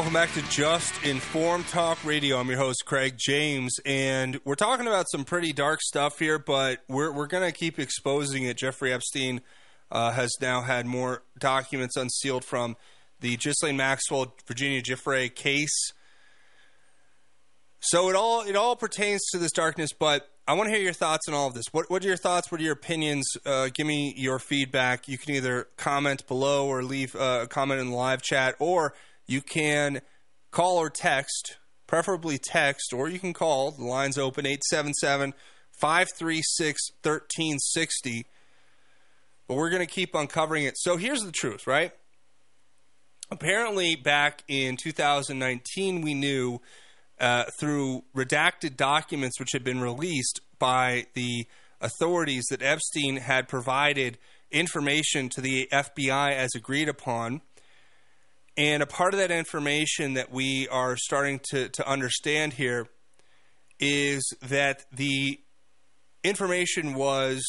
Welcome back to Just Informed Talk Radio. I'm your host, Craig James, and we're talking about some pretty dark stuff here, but we're, we're going to keep exposing it. Jeffrey Epstein uh, has now had more documents unsealed from the Ghislaine Maxwell Virginia Giuffre case. So it all it all pertains to this darkness, but I want to hear your thoughts on all of this. What what are your thoughts? What are your opinions? Uh, give me your feedback. You can either comment below or leave uh, a comment in the live chat, or you can call or text, preferably text, or you can call. The line's open 877 536 1360. But we're going to keep uncovering it. So here's the truth, right? Apparently, back in 2019, we knew uh, through redacted documents which had been released by the authorities that Epstein had provided information to the FBI as agreed upon and a part of that information that we are starting to, to understand here is that the information was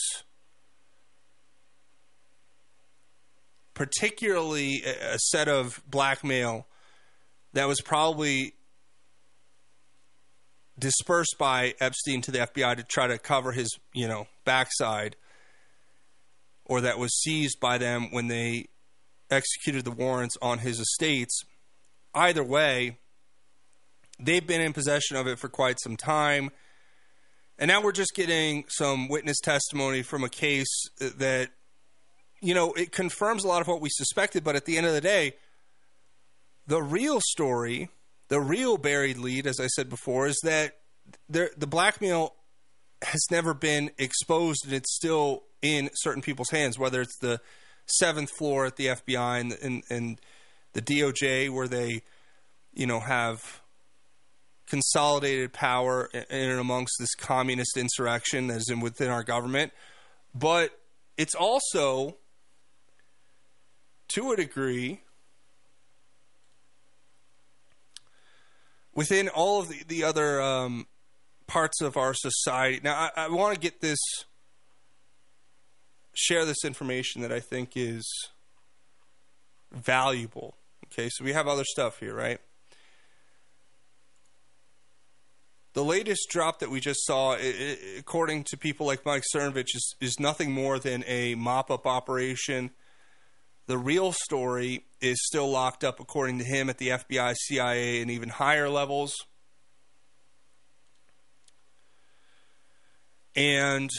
particularly a set of blackmail that was probably dispersed by Epstein to the FBI to try to cover his, you know, backside, or that was seized by them when they executed the warrants on his estates. Either way, they've been in possession of it for quite some time. And now we're just getting some witness testimony from a case that, you know, it confirms a lot of what we suspected. But at the end of the day, the real story, the real buried lead, as I said before, is that the, the blackmail has never been exposed and it's still in certain people's hands, whether it's the seventh floor at the FBI and, and, and the DOJ, where they, you know, have consolidated power in and amongst this communist insurrection that is in within our government. But it's also, to a degree, within all of the, the other um, parts of our society. Now, I, I want to get this share this information that I think is valuable. Okay, so we have other stuff here, right? The latest drop that we just saw, according to people like Mike Cernovich, is, is nothing more than a mop up operation. The real story is still locked up, according to him, at the FBI, CIA, and even higher levels. And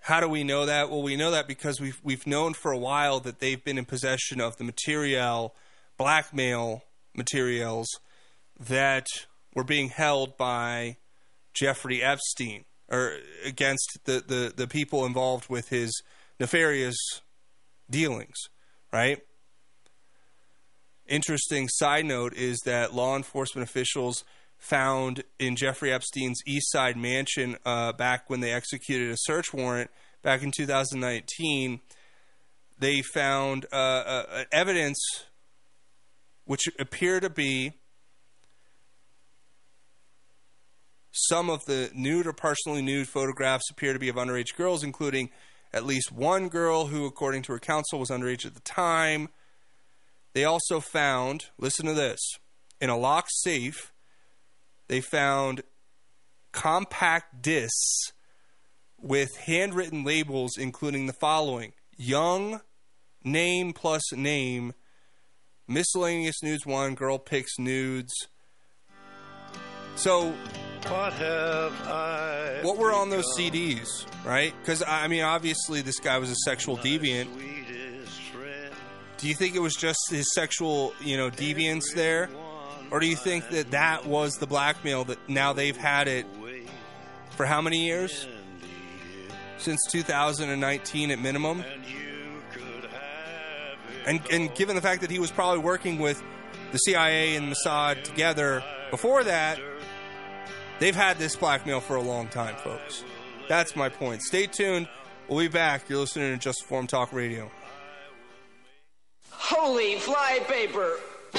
how do we know that? Well, we know that because we've we've known for a while that they've been in possession of the material, blackmail materials that were being held by Jeffrey Epstein or against the, the, the people involved with his nefarious dealings, right? Interesting side note is that law enforcement officials found in Jeffrey Epstein's East Side mansion uh, back when they executed a search warrant back in 2019 they found uh, uh, evidence which appear to be some of the nude or partially nude photographs appear to be of underage girls, including at least one girl who, according to her counsel, was underage at the time. They also found, listen to this, in a locked safe, they found compact discs with handwritten labels, including the following Young, name plus name, miscellaneous nudes one, girl picks nudes. So, What have I? what were on those CDs, right? Because, I mean, obviously, this guy was a sexual deviant. Do you think it was just his sexual, you know, deviance there? Or do you think that that was the blackmail that now they've had it for how many years? Since 2019 at minimum? And, and given the fact that he was probably working with the CIA and Mossad together before that, they've had this blackmail for a long time, folks. That's my point. Stay tuned. We'll be back. You're listening to Just Form Talk Radio. Holy flypaper!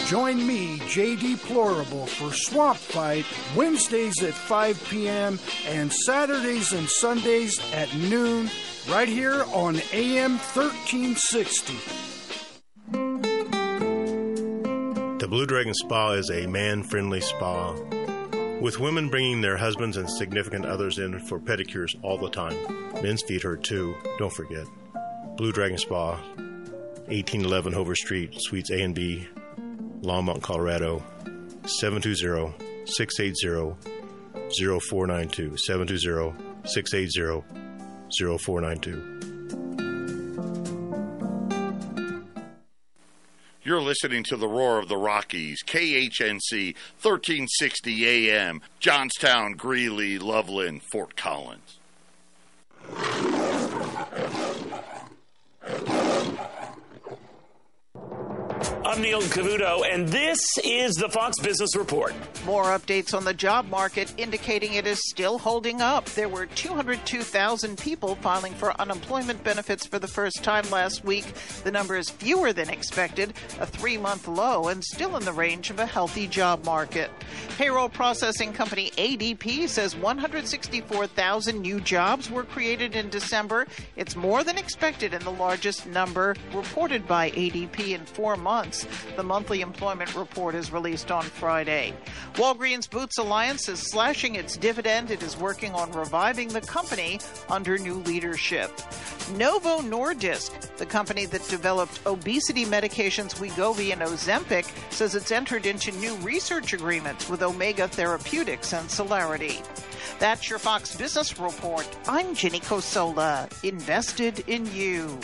Join me, JD Plorable, for Swamp Fight Wednesdays at 5 p.m. and Saturdays and Sundays at noon, right here on AM 1360. The Blue Dragon Spa is a man friendly spa with women bringing their husbands and significant others in for pedicures all the time. Men's feet hurt too, don't forget. Blue Dragon Spa, 1811 Hover Street, Suites A and B, Longmont, Colorado, 720 680 0492. 720 680 0492. You're listening to the Roar of the Rockies, KHNC 1360 AM, Johnstown, Greeley, Loveland, Fort Collins. I'm Neil Cavuto, and this is the Fox Business Report. More updates on the job market indicating it is still holding up. There were 202,000 people filing for unemployment benefits for the first time last week. The number is fewer than expected, a three month low, and still in the range of a healthy job market. Payroll processing company ADP says 164,000 new jobs were created in December. It's more than expected and the largest number reported by ADP in four months. The monthly employment report is released on Friday. Walgreens Boots Alliance is slashing its dividend. It is working on reviving the company under new leadership. Novo Nordisk, the company that developed obesity medications Wegovy and Ozempic, says it's entered into new research agreements with Omega Therapeutics and Cellarity. That's your Fox Business Report. I'm Jenny Cosola, invested in you.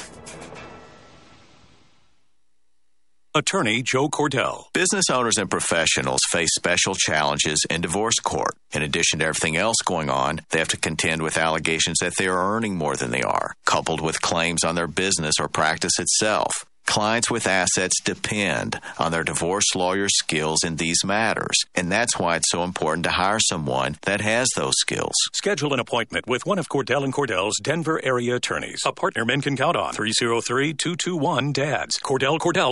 Attorney Joe Cordell. Business owners and professionals face special challenges in divorce court. In addition to everything else going on, they have to contend with allegations that they are earning more than they are, coupled with claims on their business or practice itself. Clients with assets depend on their divorce lawyer's skills in these matters, and that's why it's so important to hire someone that has those skills. Schedule an appointment with one of Cordell and Cordell's Denver area attorneys, a partner men can count on. 303-221-DADS. Cordell Cordell.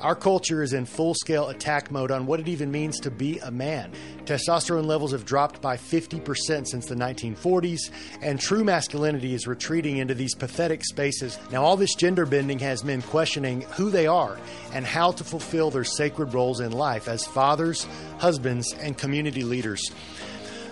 Our culture is in full scale attack mode on what it even means to be a man. Testosterone levels have dropped by 50% since the 1940s, and true masculinity is retreating into these pathetic spaces. Now, all this gender bending has men questioning who they are and how to fulfill their sacred roles in life as fathers, husbands, and community leaders.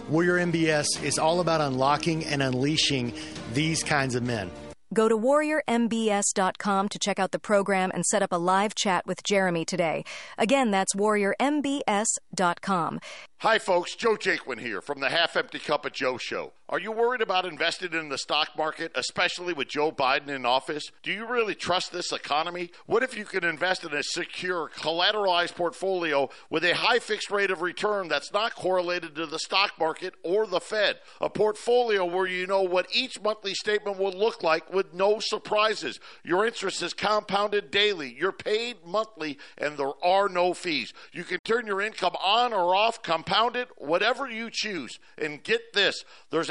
Warrior MBS is all about unlocking and unleashing these kinds of men. Go to warriormbs.com to check out the program and set up a live chat with Jeremy today. Again, that's warriormbs.com. Hi, folks. Joe Jaquin here from the Half Empty Cup of Joe Show. Are you worried about investing in the stock market, especially with Joe Biden in office? Do you really trust this economy? What if you could invest in a secure, collateralized portfolio with a high fixed rate of return that's not correlated to the stock market or the Fed? A portfolio where you know what each monthly statement will look like with no surprises. Your interest is compounded daily, you're paid monthly, and there are no fees. You can turn your income on or off, compounded, whatever you choose. And get this there's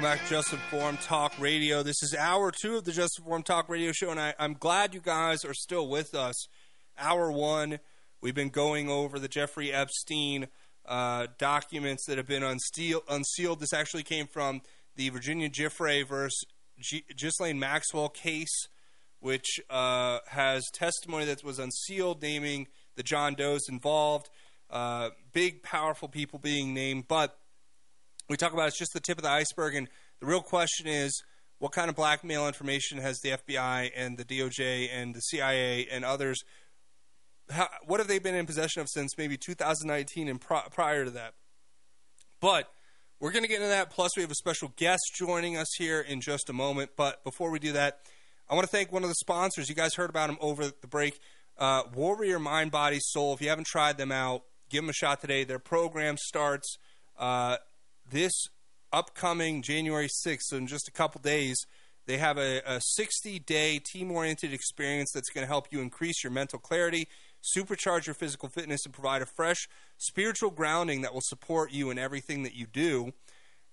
Welcome back to Just Informed Talk Radio. This is hour two of the Just Informed Talk Radio Show, and I, I'm glad you guys are still with us. Hour one, we've been going over the Jeffrey Epstein uh, documents that have been unsealed, unsealed. This actually came from the Virginia Giuffre versus G- Ghislaine Maxwell case, which uh, has testimony that was unsealed, naming the John Does involved. Uh, big, powerful people being named, but we talk about it's just the tip of the iceberg, and the real question is what kind of blackmail information has the FBI and the DOJ and the CIA and others? How, what have they been in possession of since maybe 2019 and pri- prior to that? But we're going to get into that. Plus, we have a special guest joining us here in just a moment. But before we do that, I want to thank one of the sponsors. You guys heard about them over the break. Uh, Warrior Mind, Body, Soul. If you haven't tried them out, give them a shot today. Their program starts uh, this upcoming January 6th, so in just a couple days. They have a, a 60 day team oriented experience that's going to help you increase your mental clarity, supercharge your physical fitness, and provide a fresh spiritual grounding that will support you in everything that you do.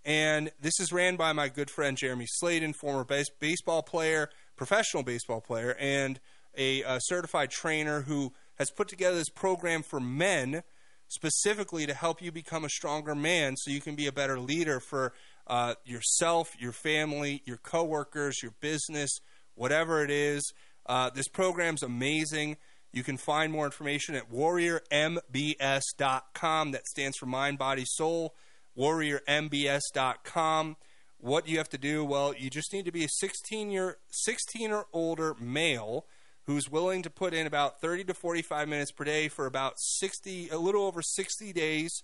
And this is ran by my good friend Jeremy Sladen, former base- baseball player, professional baseball player, and a, uh certified trainer who has put together this program for men specifically to help you become a stronger man so you can be a better leader for uh, yourself, your family, your coworkers, your business, whatever it is. Uh, this program's amazing. You can find more information at warriormbs.com. That stands for Mind, Body, Soul. Warriormbs.com. What you have to do? Well, you just need to be a 16 year, 16 or older male who's willing to put in about 30 to 45 minutes per day for about 60, a little over 60 days.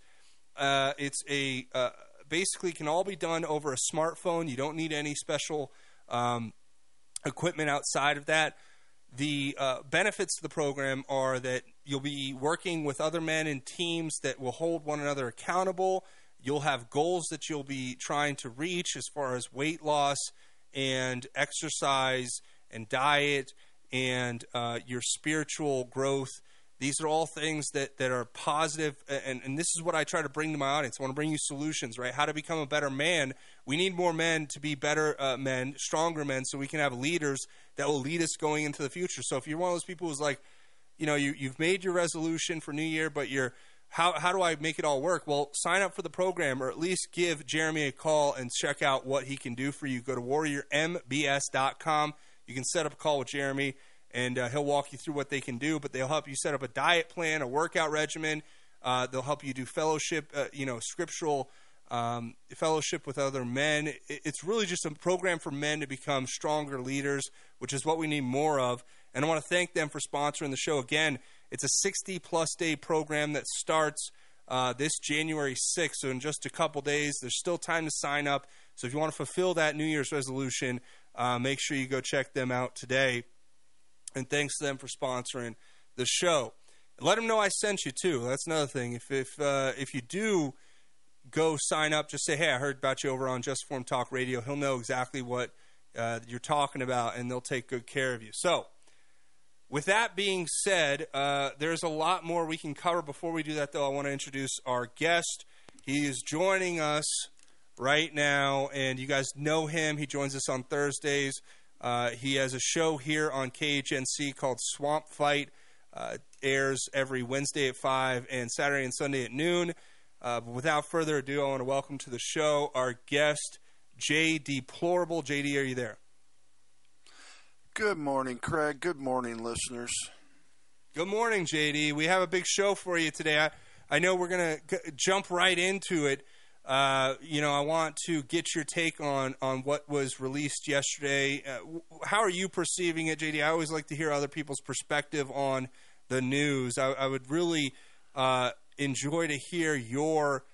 Uh, it's a uh, basically can all be done over a smartphone. You don't need any special um, equipment outside of that. The uh, benefits to the program are that you'll be working with other men in teams that will hold one another accountable. You'll have goals that you'll be trying to reach as far as weight loss and exercise and diet and uh, your spiritual growth. These are all things that, that are positive, and, and this is what I try to bring to my audience. I want to bring you solutions, right? How to become a better man. We need more men to be better uh, men, stronger men, so we can have leaders that will lead us going into the future. So if you're one of those people who's like, you know, you, you've made your resolution for New Year, but you're how, how do I make it all work? Well, sign up for the program or at least give Jeremy a call and check out what he can do for you. Go to warriormbs.com. You can set up a call with Jeremy and uh, he'll walk you through what they can do, but they'll help you set up a diet plan, a workout regimen. Uh, they'll help you do fellowship, uh, you know, scriptural um, fellowship with other men. It's really just a program for men to become stronger leaders, which is what we need more of. And I want to thank them for sponsoring the show. Again, it's a 60 plus day program that starts uh, this January 6th. So, in just a couple days, there's still time to sign up. So, if you want to fulfill that New Year's resolution, uh, make sure you go check them out today. And thanks to them for sponsoring the show. Let them know I sent you too. That's another thing. If if uh, if you do go sign up, just say, "Hey, I heard about you over on Just Form Talk Radio." He'll know exactly what uh, you're talking about, and they'll take good care of you. So, with that being said, uh, there's a lot more we can cover. Before we do that, though, I want to introduce our guest. He is joining us right now, and you guys know him. He joins us on Thursdays. Uh, he has a show here on KHNC called Swamp Fight. Uh, airs every Wednesday at 5 and Saturday and Sunday at noon. Uh, but without further ado, I want to welcome to the show our guest, Jay Deplorable. JD, are you there? Good morning, Craig. Good morning, listeners. Good morning, JD. We have a big show for you today. I, I know we're going to jump right into it. Uh, you know, I want to get your take on, on what was released yesterday. Uh, how are you perceiving it, JD? I always like to hear other people's perspective on the news. I, I would really uh, enjoy to hear your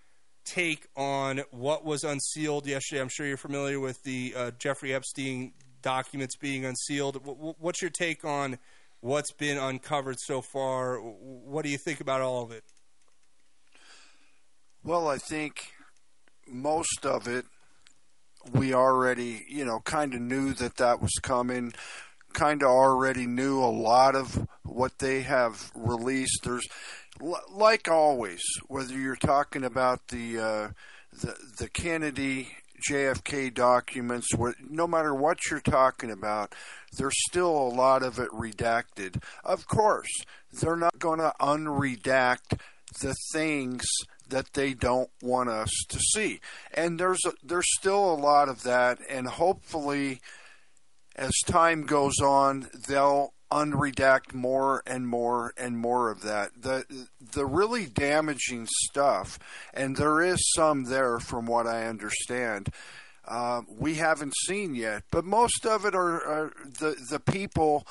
take on what was unsealed yesterday. I'm sure you're familiar with the uh, Jeffrey Epstein documents being unsealed. W- what's your take on what's been uncovered so far? What do you think about all of it? Well, I think most of it we already, you know, kind of knew that that was coming. Kind of already knew a lot of what they have released. There's, like always, whether you're talking about the uh, the the Kennedy JFK documents, no matter what you're talking about, there's still a lot of it redacted. Of course, they're not going to unredact the things that they don't want us to see. And there's a, there's still a lot of that and hopefully as time goes on they'll unredact more and more and more of that. The the really damaging stuff and there is some there from what I understand. Uh, we haven't seen yet, but most of it are, are the the people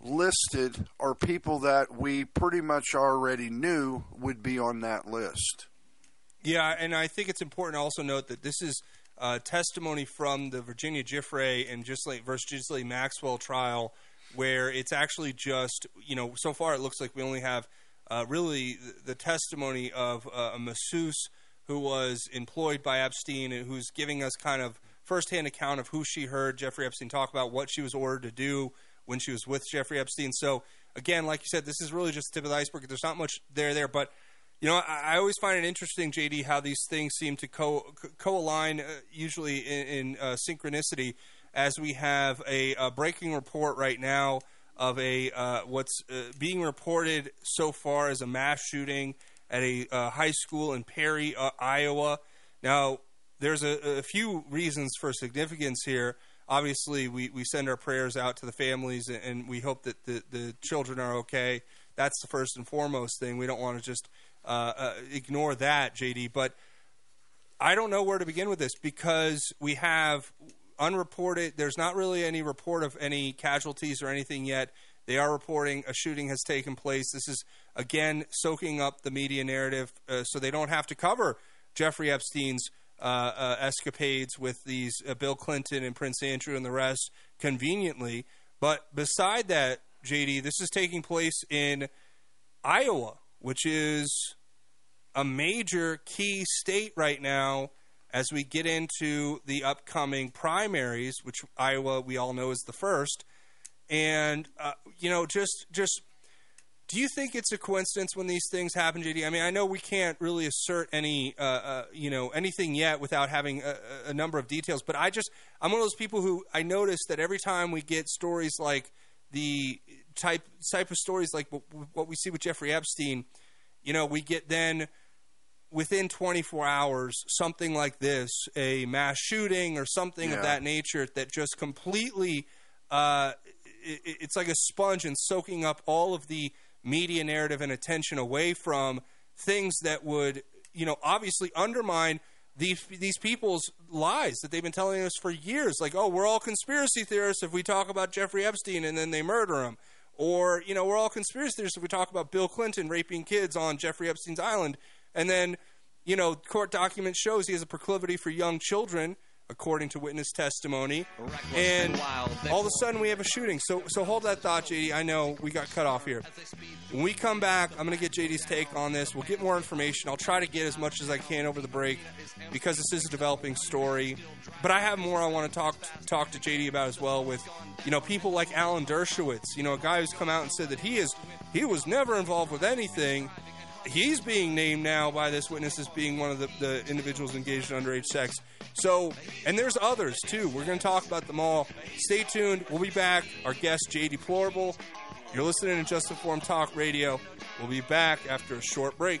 listed are people that we pretty much already knew would be on that list. Yeah, and I think it's important to also note that this is uh, testimony from the Virginia Giuffre and Gisley versus Gisley Maxwell trial, where it's actually just you know so far it looks like we only have uh, really the, the testimony of uh, a masseuse who was employed by Epstein and who's giving us kind of firsthand account of who she heard Jeffrey Epstein talk about, what she was ordered to do when she was with Jeffrey Epstein. So again, like you said, this is really just the tip of the iceberg. There's not much there there, but you know, I, I always find it interesting, JD, how these things seem to co co align, uh, usually in, in uh, synchronicity, as we have a, a breaking report right now of a uh, what's uh, being reported so far as a mass shooting at a uh, high school in Perry, uh, Iowa. Now, there's a, a few reasons for significance here. Obviously, we, we send our prayers out to the families, and, we hope that the, the children are okay. That's the first and foremost thing. We don't want to just uh, uh, ignore that, JD. But I don't know where to begin with this because we have unreported. There's not really any report of any casualties or anything yet. They are reporting a shooting has taken place. This is again soaking up the media narrative, uh, so they don't have to cover Jeffrey Epstein's escapades with these uh, Bill Clinton and Prince Andrew and the rest conveniently. But beside that, JD, this is taking place in Iowa, which is a major key state right now as we get into the upcoming primaries, which Iowa we all know is the first. And uh, you know, just just do you think it's a coincidence when these things happen, JD? I mean, I know we can't really assert any, uh, uh, you know, anything yet without having a, a number of details. But I just, I'm one of those people who I notice that every time we get stories like the type type of stories like what, what we see with Jeffrey Epstein, you know, we get then within 24 hours something like this, a mass shooting or something Yeah. of that nature that just completely, uh, it, it's like a sponge and soaking up all of the media narrative and attention away from things that would, you know, obviously undermine these these people's lies that they've been telling us for years. Like, oh, we're all conspiracy theorists if we talk about Jeffrey Epstein and then they murder him, or you know, we're all conspiracy theorists if we talk about Bill Clinton raping kids on Jeffrey Epstein's island, and then you know, court document shows he has a proclivity for young children according to witness testimony. And all of a sudden, we have a shooting. So, so hold that thought, JD. I know we got cut off here. When we come back, I'm going to get JD's take on this. We'll get more information. I'll try to get as much as I can over the break because this is a developing story. But I have more I want to talk talk to JD about as well. With you know people like Alan Dershowitz, you know a guy who's come out and said that he is he was never involved with anything he's being named now by this witness as being one of the, the individuals engaged in underage sex. So, and there's others too. We're going to talk about them all. Stay tuned. We'll be back. Our guest, Jay Deplorable. You're listening to Just Informed Talk Radio. We'll be back after a short break.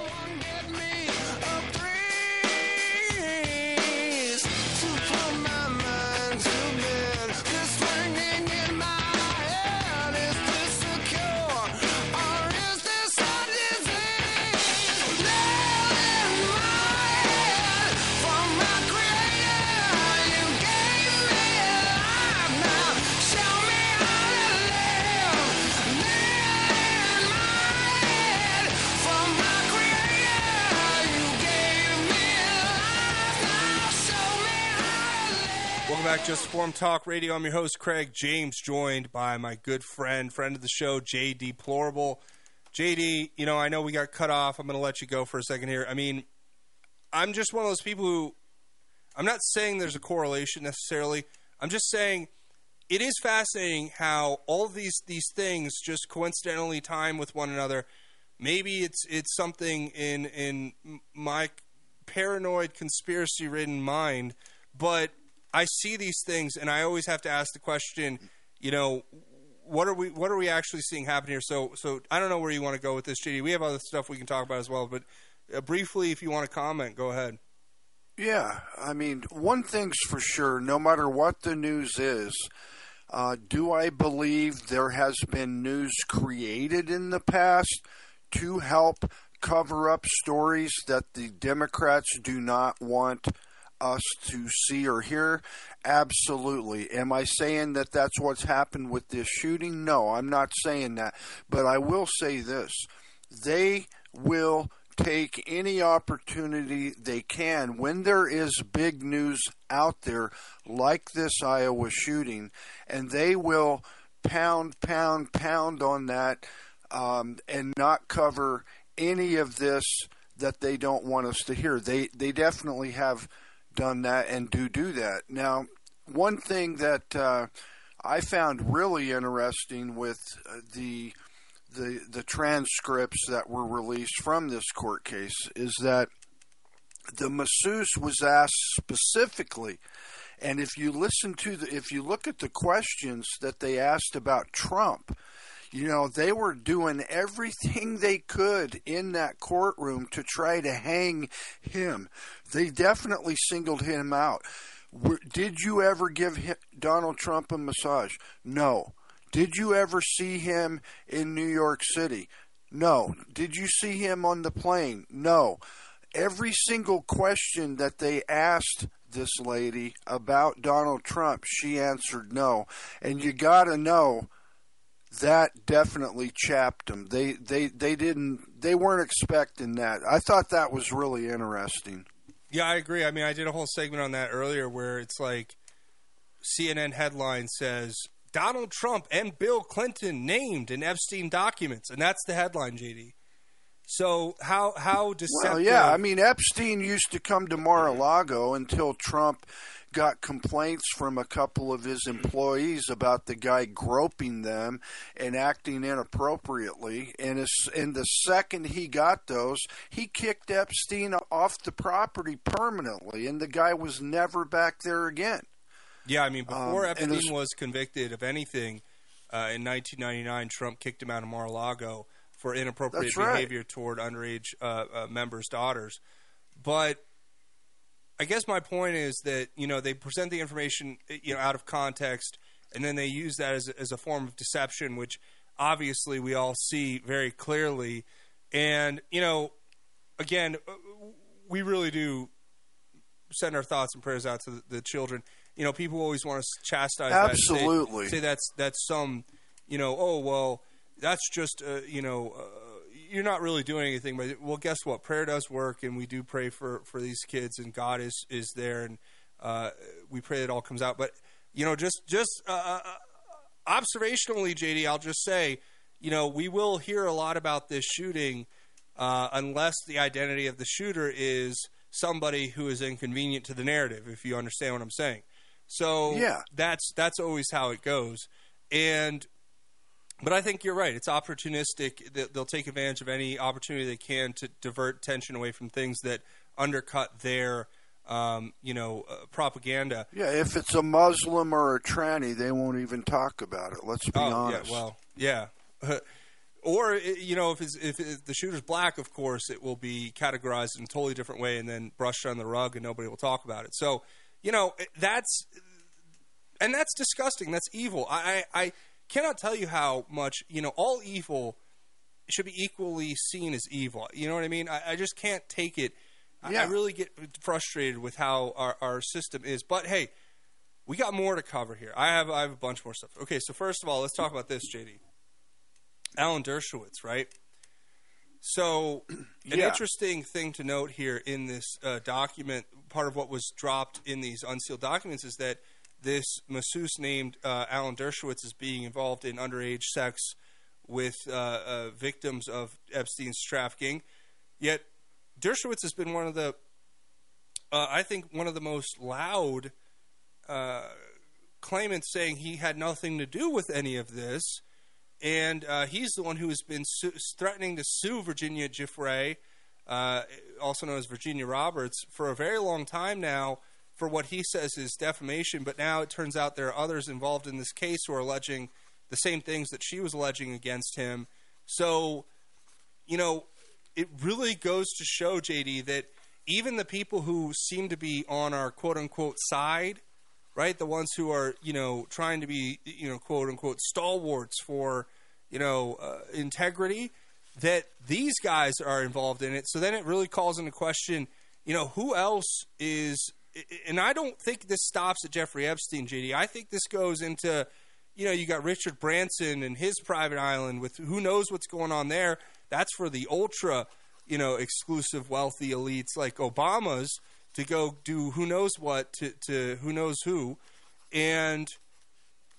Back, Just Form Talk Radio. I'm your host, Craig James, joined by my good friend, friend of the show, J Deplorable. JD, you know, I know we got cut off. I'm going to let you go for a second here. I mean, I'm just one of those people who, I'm not saying there's a correlation necessarily. I'm just saying it is fascinating how all these these things just coincidentally time with one another. Maybe it's it's something in in my paranoid conspiracy ridden mind, but I see these things and I always have to ask the question, you know, what are we what are we actually seeing happen here? So so I don't know where you want to go with this, JD. We have other stuff we can talk about as well, but uh, briefly, if you want to comment, go ahead. Yeah, I mean, one thing's for sure. No matter what the news is, uh, do I believe there has been news created in the past to help cover up stories that the Democrats do not want us to see or hear? Absolutely. Am I saying that that's what's happened with this shooting? No, I'm not saying that. But I will say this they will take any opportunity they can when there is big news out there like this Iowa shooting, and they will pound, pound, pound on that um, and not cover any of this that they don't want us to hear. They they definitely have done that and do do that. Now, one thing that uh, I found really interesting with uh, the the the transcripts that were released from this court case is that the masseuse was asked specifically and if you listen to the if you look at the questions that they asked about Trump you know they were doing everything they could in that courtroom to try to hang him they definitely singled him out did you ever give Donald Trump a massage no did you ever see him in New York City? No. Did you see him on the plane? No. Every single question that they asked this lady about Donald Trump, she answered no. And you got to know that definitely chapped them. They they they didn't they weren't expecting that. I thought that was really interesting. Yeah, I agree. I mean, I did a whole segment on that earlier where it's like CNN headline says Donald Trump and Bill Clinton named in Epstein documents, and that's the headline, JD. So how how deceptive? Well, yeah, I mean Epstein used to come to Mar-a-Lago until Trump got complaints from a couple of his employees about the guy groping them and acting inappropriately. And, as, and the second he got those, he kicked Epstein off the property permanently, and the guy was never back there again. Yeah, I mean, before Um, Epstein was convicted of anything uh, in 1999, Trump kicked him out of Mar-a-Lago for inappropriate right. behavior toward underage uh, uh, members' daughters. But I guess my point is that you know they present the information you know out of context, and then they use that as a, as a form of deception, which obviously we all see very clearly. And you know, again, uh, we really do send our thoughts and prayers out to the, the children. You know, people always want to chastise that say- Absolutely. say, that's that's some, you know, oh well, that's just uh, you know, uh, you're not really doing anything. But well, guess what? Prayer does work, and we do pray for for these kids, and God is is there, and uh, we pray it all comes out. But you know, just just uh, uh, observationally, JD, I'll just say, you know, we will hear a lot about this shooting uh, unless the identity of the shooter is somebody who is inconvenient to the narrative. If you understand what I'm saying. So Yeah. that's that's always how it goes, and but I think you're right. It's opportunistic. They- They'll take advantage of any opportunity they can to divert tension away from things that undercut their, um, you know, uh, propaganda. Yeah, if it's a Muslim or a tranny, they won't even talk about it. Let's be oh, honest. yeah. Well, yeah. or you know, if it's, if the shooter's black, of course, it will be categorized in a totally different way and then brushed on the rug, and nobody will talk about it. So, you know, that's and that's disgusting. That's evil. I, I cannot tell you how much you know. All evil should be equally seen as evil. You know what I mean? I, I just can't take it. I, I really get frustrated with how our, our system is. But hey, we got more to cover here. I have I have a bunch more stuff. Okay, so first of all, let's talk about this, JD. Alan Dershowitz, right? So, an Yeah. interesting thing to note here in this uh, document, part of what was dropped in these unsealed documents, is that this masseuse named uh, Alan Dershowitz is being involved in underage sex with uh, uh, victims of Epstein's trafficking. Yet, Dershowitz has been one of the, uh, I think, one of the most loud uh, claimants saying he had nothing to do with any of this. And uh, he's the one who has been su- threatening to sue Virginia Giuffre, uh, also known as Virginia Roberts, for a very long time now for what he says is defamation. But now it turns out there are others involved in this case who are alleging the same things that she was alleging against him. So, you know, it really goes to show, JD, that even the people who seem to be on our quote unquote side, right? The ones who are, you know, trying to be, you know, quote unquote stalwarts for, you know, uh, integrity, that these guys are involved in it. So then it really calls into question, you know, who else is, and I don't think this stops at Jeffrey Epstein, JD. I think this goes into, you know, you got Richard Branson and his private island with who knows what's going on there. That's for the ultra, you know, exclusive wealthy elites like Obama's to go do who knows what to, to who knows who. And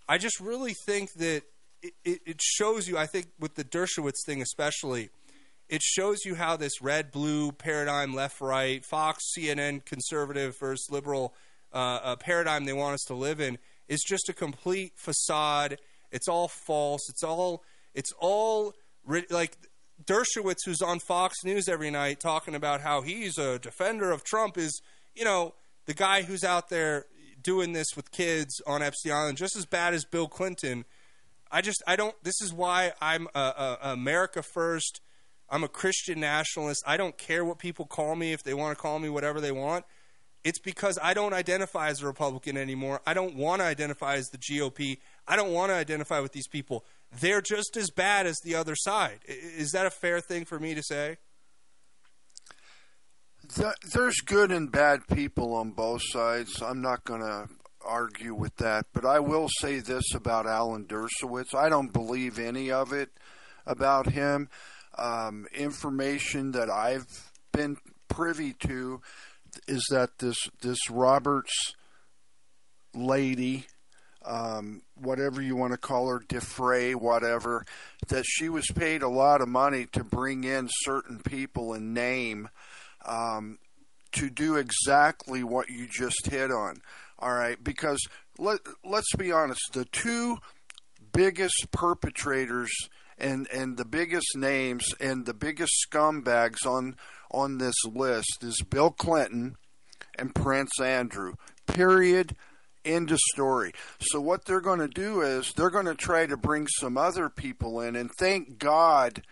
I just really think that it, it, it shows you, I think with the Dershowitz thing especially, it shows you how this red blue paradigm, left right, Fox, CNN, conservative versus liberal uh, uh, paradigm they want us to live in is just a complete facade. It's all false. It's all it's all like Dershowitz, who's on Fox News every night talking about how he's a defender of Trump, is you know the guy who's out there doing this with kids on Epstein Island, just as bad as Bill Clinton. I just I don't. This is why I'm a, a, a America first. I'm a Christian nationalist. I don't care what people call me if they want to call me whatever they want. It's because I don't identify as a Republican anymore. I don't want to identify as the GOP. I don't want to identify with these people. They're just as bad as the other side. Is that a fair thing for me to say? There's good and bad people on both sides. I'm not going to argue with that, but I will say this about Alan Dershowitz. I don't believe any of it about him. Um, information that I've been privy to is that this this Roberts lady um, whatever you want to call her, defray, whatever, that she was paid a lot of money to bring in certain people and name um, to do exactly what you just hit on. All right, because let let's be honest, the two biggest perpetrators and and the biggest names and the biggest scumbags on on this list is Bill Clinton and Prince Andrew. Period. End of story. So what they're going to do is they're going to try to bring some other people in, and thank God,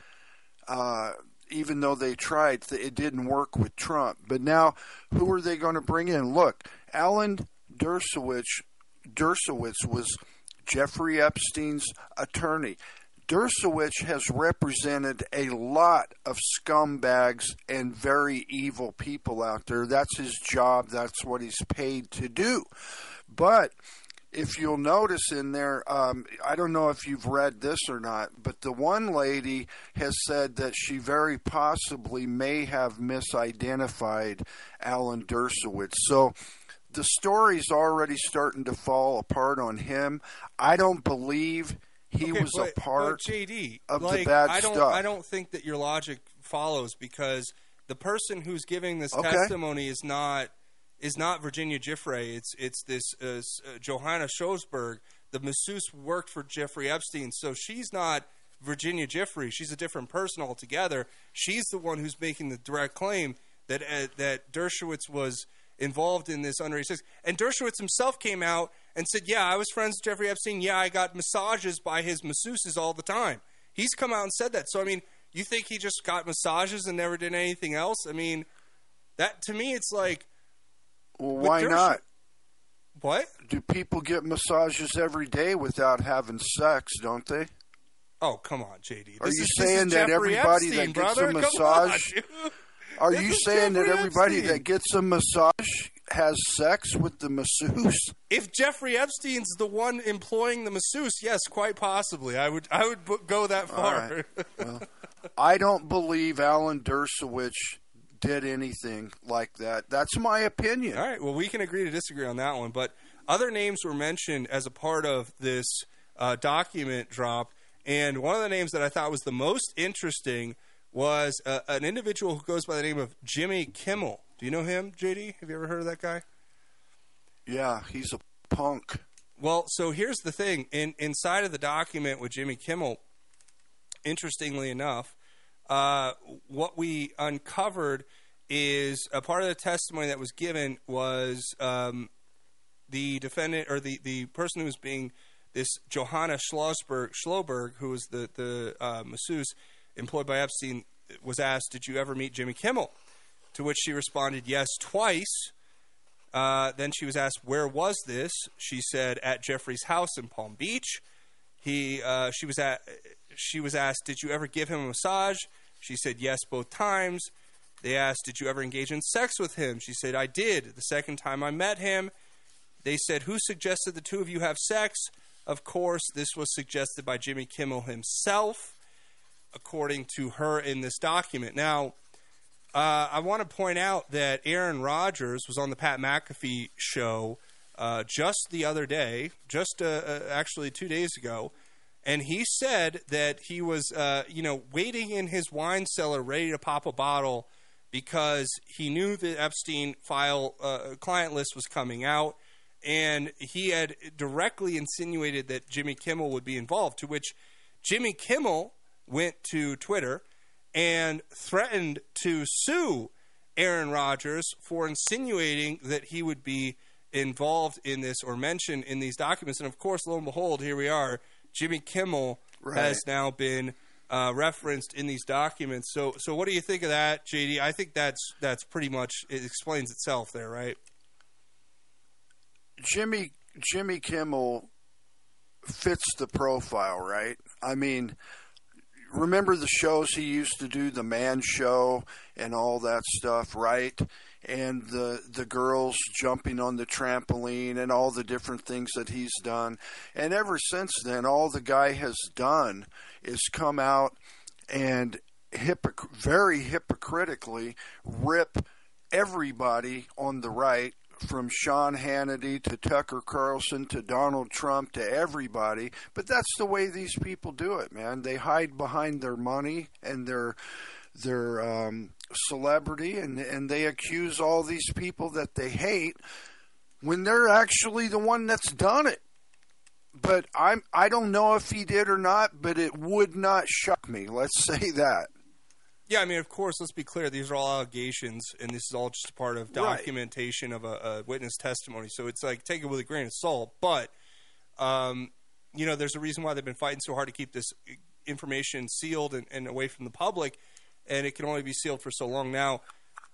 uh, even though they tried, it didn't work with Trump. But now, who are they going to bring in? Look, Alan Dershowitz, Dershowitz was Jeffrey Epstein's attorney. Dershowitz has represented a lot of scumbags and very evil people out there. That's his job. That's what he's paid to do. But if you'll notice in there, um, I don't know if you've read this or not, but the one lady has said that she very possibly may have misidentified Alan Dershowitz. So the story's already starting to fall apart on him. I don't believe he Okay, was but- a part JD, of like, the bad I don't, stuff. I don't think that your logic follows because the person who's giving this Okay. testimony is not is not Virginia Giuffre. It's it's this uh, uh, Johanna Schosberg. The masseuse worked for Jeffrey Epstein, so she's not Virginia Giuffre. She's a different person altogether. She's the one who's making the direct claim that uh, that Dershowitz was involved in this underage sex. And Dershowitz himself came out and said, "Yeah, I was friends with Jeffrey Epstein. Yeah, I got massages by his masseuses all the time." He's come out and said that. So I mean, you think he just got massages and never did anything else? I mean, that to me, it's like, Well, why Dersh- not? What? Do people get massages every day without having sex, don't they? Oh, come on, JD. Are you is- this saying that Jeffrey everybody Epstein, that gets brother. a on, massage dude. Are This you saying that everybody Epstein. that gets a massage has sex with the masseuse? If Jeffrey Epstein's the one employing the masseuse, yes, quite possibly. I would I would go that far. right. Well, I don't believe Alan Dershowitz did anything like that. That's my opinion. All right. Well, we can agree to disagree on that one. But other names were mentioned as a part of this uh, document drop, and one of the names that I thought was the most interesting was uh, an individual who goes by the name of Jimmy Kimmel. Do you know him, JD? Have you ever heard of that guy? Yeah, he's a punk. Well, so here's the thing. In inside of the document with Jimmy Kimmel, interestingly enough, uh, what we uncovered is a part of the testimony that was given was um, the defendant or the, the person who was being this Johanna Schlossberg, Schloberg, who was the the uh, masseuse employed by Epstein, was asked, "Did you ever meet Jimmy Kimmel?" To which she responded, "Yes, twice." Uh, then she was asked, "Where was this?" She said, "At Jeffrey's house in Palm Beach." He, uh, she was at, she was asked, "Did you ever give him a massage?" She said, "Yes, both times." They asked, "Did you ever engage in sex with him?" She said, "I did." The second time I met him, they said, "Who suggested the two of you have sex?" Of course, this was suggested by Jimmy Kimmel himself, according to her in this document. Now, uh, I want to point out that Aaron Rodgers was on the Pat McAfee show uh, just the other day, just uh, uh, actually two days ago, and he said that he was, uh, you know, waiting in his wine cellar, ready to pop a bottle because he knew the Epstein file uh, client list was coming out, and he had directly insinuated that Jimmy Kimmel would be involved. To which Jimmy Kimmel went to Twitter and threatened to sue Aaron Rodgers for insinuating that he would be involved in this or mentioned in these documents. And of course, lo and behold, here we are. Jimmy Kimmel Right. has now been uh, referenced in these documents. So, so what do you think of that, JD? I think that's that's pretty much it explains itself there, right? Jimmy Jimmy Kimmel fits the profile, right? I mean, remember the shows he used to do, the Man Show and all that stuff, right? And the the girls jumping on the trampoline and all the different things that he's done. And ever since then, all the guy has done is come out and hypoc- very hypocritically rip everybody on the right from Sean Hannity to Tucker Carlson to Donald Trump to everybody. But that's the way these people do it, man. They hide behind their money and their their um, celebrity, and and they accuse all these people that they hate when they're actually the one that's done it. But I'm I don't know if he did or not, but it would not shock me. Let's say that. Yeah, I mean, of course, let's be clear. These are all allegations, and this is all just a part of Right. documentation of a, a witness testimony. So it's like, take it with a grain of salt. But, um, you know, there's a reason why they've been fighting so hard to keep this information sealed and, and away from the public, and it can only be sealed for so long. Now,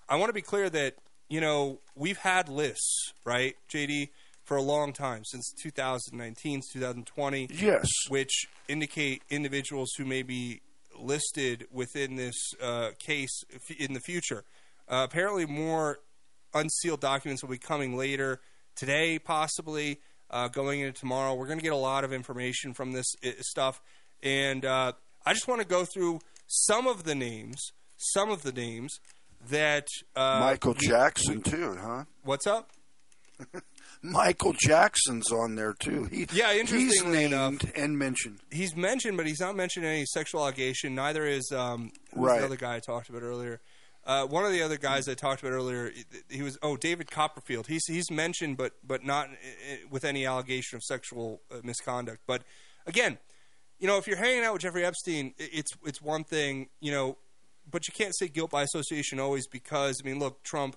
I want to be clear that, you know, we've had lists, right, JD, for a long time, since 2019, 2020. Yes. Which indicate individuals who may be listed within this uh, case f- in the future. Uh, apparently, more unsealed documents will be coming later today, possibly uh, going into tomorrow. We're going to get a lot of information from this uh, stuff, and uh, I just want to go through some of the names, some of the names that uh, Michael Jackson too, huh? What's up? Michael Jackson's on there too. He, Yeah, he's interestingly named and mentioned. He's mentioned, but he's not mentioned any sexual allegation. Neither is um, Right. the other guy I talked about earlier. Uh, one of the other guys I talked about earlier, he was oh David Copperfield. He's he's mentioned, but but not uh, with any allegation of sexual uh, misconduct. But again, you know, if you're hanging out with Jeffrey Epstein, it's it's one thing, you know, but you can't say guilt by association always because I mean, look, Trump,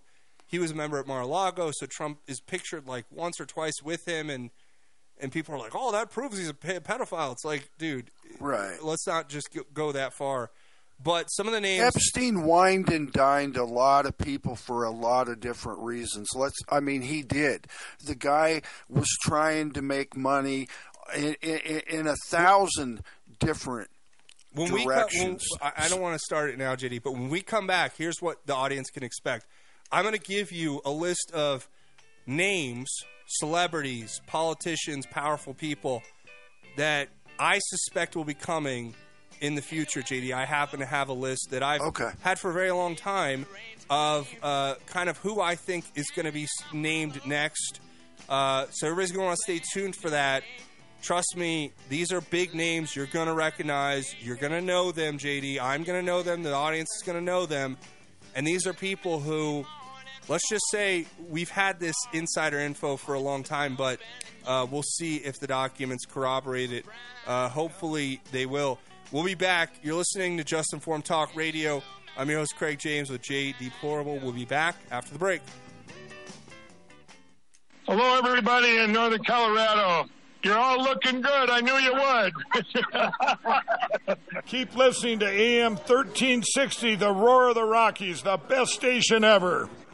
he was a member at Mar-a-Lago, so Trump is pictured like once or twice with him, and and people are like, oh, that proves he's a pedophile. It's like, dude, Right. let's not just go- that far. But some of the names, Epstein wined and dined a lot of people for a lot of different reasons. Let's, I mean, he did. The guy was trying to make money in, in, in a thousand different when we co- when, directions. I don't want to start it now, JD, but when we come back, here's what the audience can expect. I'm going to give you a list of names, celebrities, politicians, powerful people that I suspect will be coming in the future, JD. I happen to have a list that I've had for a very long time of uh, kind of who I think is going to be named next. Uh, so everybody's going to want to stay tuned for that. Trust me, these are big names you're going to recognize. You're going to know them, JD. I'm going to know them. The audience is going to know them. And these are people who, let's just say, we've had this insider info for a long time, but uh, we'll see if the documents corroborate it. Uh, hopefully, they will. We'll be back. You're listening to Just Informed Talk Radio. I'm your host, Craig James with J Deplorable. We'll be back after the break. Hello, everybody in Northern Colorado. You're all looking good. I knew you would. Keep listening to AM 1360, the Roar of the Rockies, the best station ever.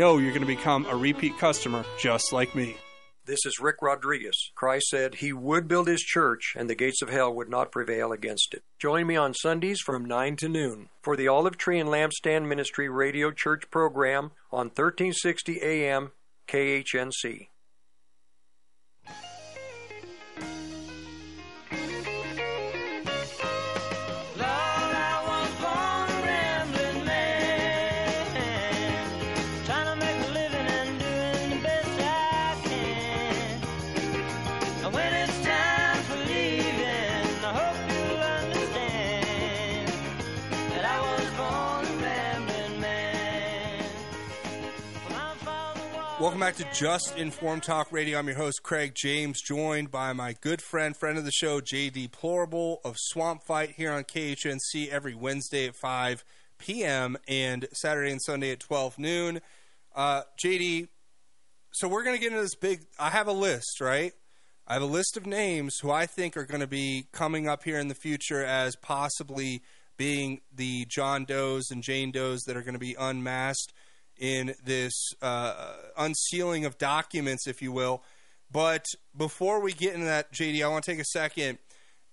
you're going to become a repeat customer just like me. This is Rick Rodriguez. Christ said he would build his church and the gates of hell would not prevail against it. Join me on Sundays from 9 to noon for the Olive Tree and Lampstand Ministry Radio Church program on 1360 AM KHNC. Welcome back to Just Informed Talk Radio. I'm your host, Craig James, joined by my good friend, friend of the show, J Deplorable of Swamp Fight here on KHNC every Wednesday at 5 p.m. and Saturday and Sunday at 12 noon. Uh, JD, so we're going to get into this big. I have a list, right? I have a list of names who I think are going to be coming up here in the future as possibly being the John Does and Jane Does that are going to be unmasked in this uh, unsealing of documents, if you will. But before we get into that, JD, I want to take a second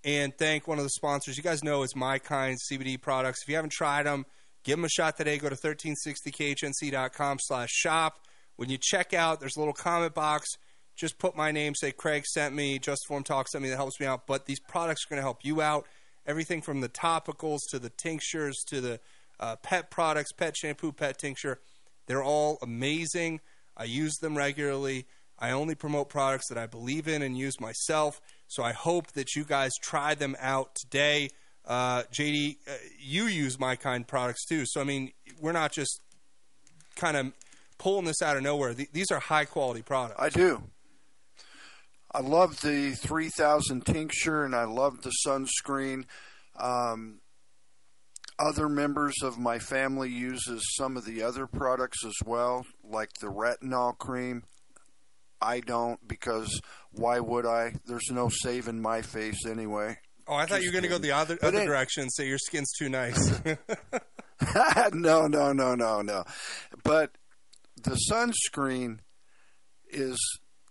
and thank one of the sponsors. You guys know it's My Kind CBD products. If you haven't tried them, give them a shot today. Go to 1360khnc.com slash shop. When you check out, there's a little comment box. Just put my name, say Craig sent me, Just Form Talk sent me, that helps me out. But these products are going to help you out. Everything from the topicals to the tinctures to the uh, pet products, pet shampoo, pet tincture – they're all amazing. I use them regularly. I only promote products that I believe in and use myself. So I hope that you guys try them out today. Uh, JD, uh, you use my kind products too. So I mean, we're not just kind of pulling this out of nowhere. Th- these are high quality products. I do. I love the 3000 tincture and I love the sunscreen. Um, other members of my family uses some of the other products as well, like the retinol cream. I don't because why would I? There's no saving my face anyway. Oh, I thought Just you were going to go the other, other direction and say your skin's too nice. no, no, no, no, no. But the sunscreen is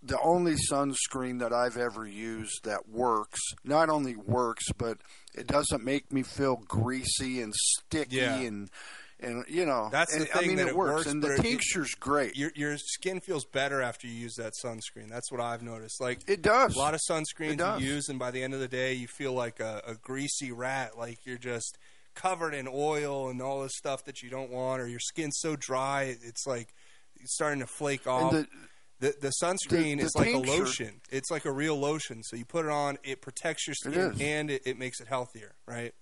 the only sunscreen that I've ever used that works. Not only works, but it doesn't make me feel greasy and sticky Yeah. and and you know That's the and, thing I mean that it, works, and but the it- tincture's great. Your your skin feels better after you use that sunscreen. That's what I've noticed. Like It does. A lot of sunscreens you use, and by the end of the day, you feel like a, a greasy rat. Like you're just covered in oil and all this stuff that you don't want, or your skin's so dry it's like it's starting to flake off. the- the, the sunscreen the is like a lotion. It's like a real lotion. So you put it on, it protects your skin is. and it, it makes it healthier, right?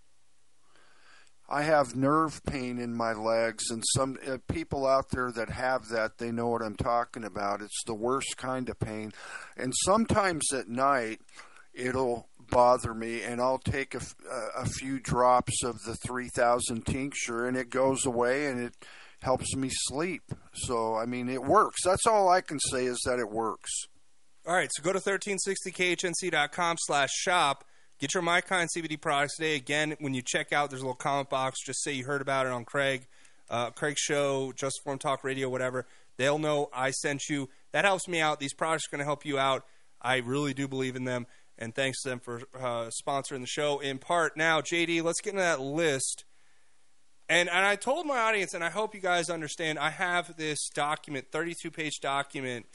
I have nerve pain in my legs, and some uh, people out there that have that, they know what I'm talking about. It's the worst kind of pain, and sometimes at night it'll bother me, and I'll take a, f- a- a few drops of the 3000 tincture, and it goes away, and it helps me sleep. So I mean, it works. That's all I can say is that it works. All right, so go to 1360khnc.com slash shop. Get your My Kind CBD products today. Again, when you check out, there's a little comment box. Just say you heard about it on Craig, uh, Craig's show, Just Informed Talk Radio, whatever. They'll know I sent you. That helps me out. These products are going to help you out. I really do believe in them, and thanks to them for uh, sponsoring the show in part. Now, JD, let's get into that list. And and I told my audience, and I hope you guys understand. I have this document, 32 page document,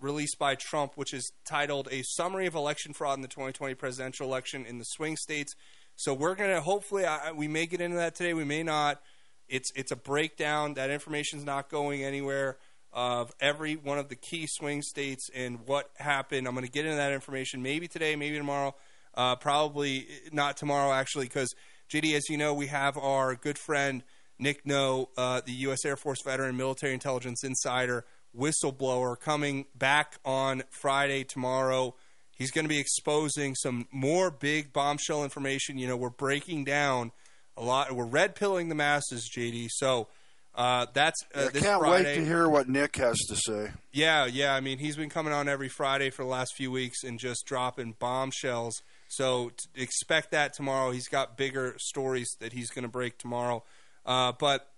released by Trump, which is titled "A Summary of Election Fraud in the 2020 Presidential Election in the Swing States." So we're gonna hopefully I, we may get into that today. We may not. It's it's a breakdown. That information's not going anywhere of every one of the key swing states and what happened. I'm going to get into that information maybe today, maybe tomorrow. Uh, probably not tomorrow, actually, because JD, as you know, we have our good friend Nick Noe, uh, the U.S. Air Force veteran, military intelligence insider, whistleblower, coming back on Friday tomorrow. He's going to be exposing some more big bombshell information. You know, we're breaking down a lot. We're red pilling the masses, JD. So uh, that's uh, I this can't Friday. wait to hear what Nick has to say. Yeah, yeah. I mean, he's been coming on every Friday for the last few weeks and just dropping bombshells. So expect that tomorrow. He's got bigger stories that he's going to break tomorrow. Uh, but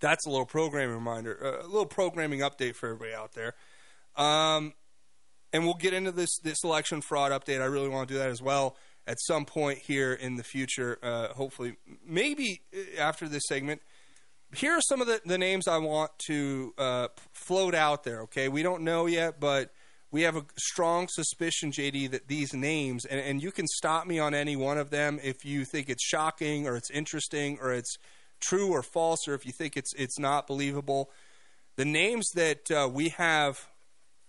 that's a little programming reminder, uh, a little programming update for everybody out there. Um, and we'll get into this this election fraud update. I really want to do that as well at some point here in the future. Uh, hopefully, maybe uh, after this segment here are some of the, the names I want to uh, float out there. Okay, we don't know yet, but we have a strong suspicion, JD, that these names, and, and you can stop me on any one of them if you think it's shocking or it's interesting or it's true or false, or if you think it's it's not believable. The names that uh, we have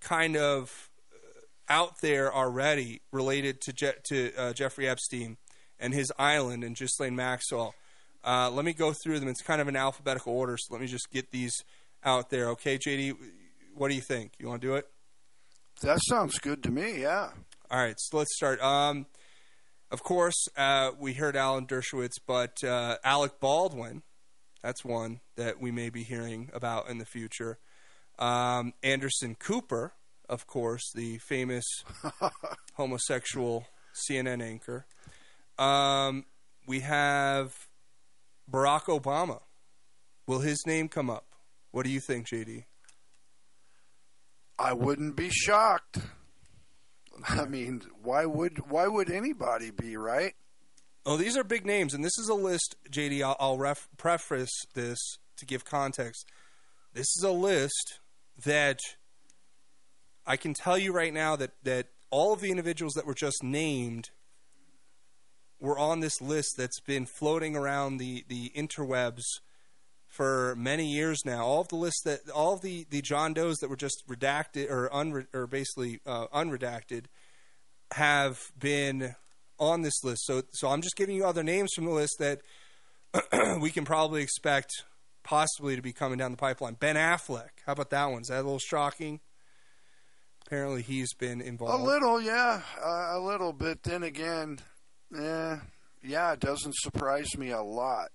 kind of uh, out there already related to Je- to uh, Jeffrey Epstein and his island and Ghislaine Maxwell. Uh, let me go through them. It's kind of an alphabetical order, so let me just get these out there. Okay, JD, What do you think? You want to do it? That sounds good to me. Yeah. All right, so let's start. Um, of course, uh, we heard Alan Dershowitz, but uh, Alec Baldwin, that's one that we may be hearing about in the future. Um, Anderson Cooper, of course, the famous homosexual CNN anchor. Um, we have Barack Obama. Will his name come up? What do you think, JD? I wouldn't be shocked. I mean, why would why would anybody be right? Oh, these are big names, and this is a list, JD. I'll, I'll ref, preface this to give context. This is a list that I can tell you right now that that all of the individuals that were just named were on this list that's been floating around the the interwebs for many years now. All of the lists that all of the the John Does that were just redacted or unre, or basically uh, unredacted have been on this list. So so I'm just giving you other names from the list that we can probably expect possibly to be coming down the pipeline. Ben Affleck. How about that one? Is that a little shocking? Apparently he's been involved. A little, yeah, uh, a little bit. Then again, eh, yeah, it doesn't surprise me a lot.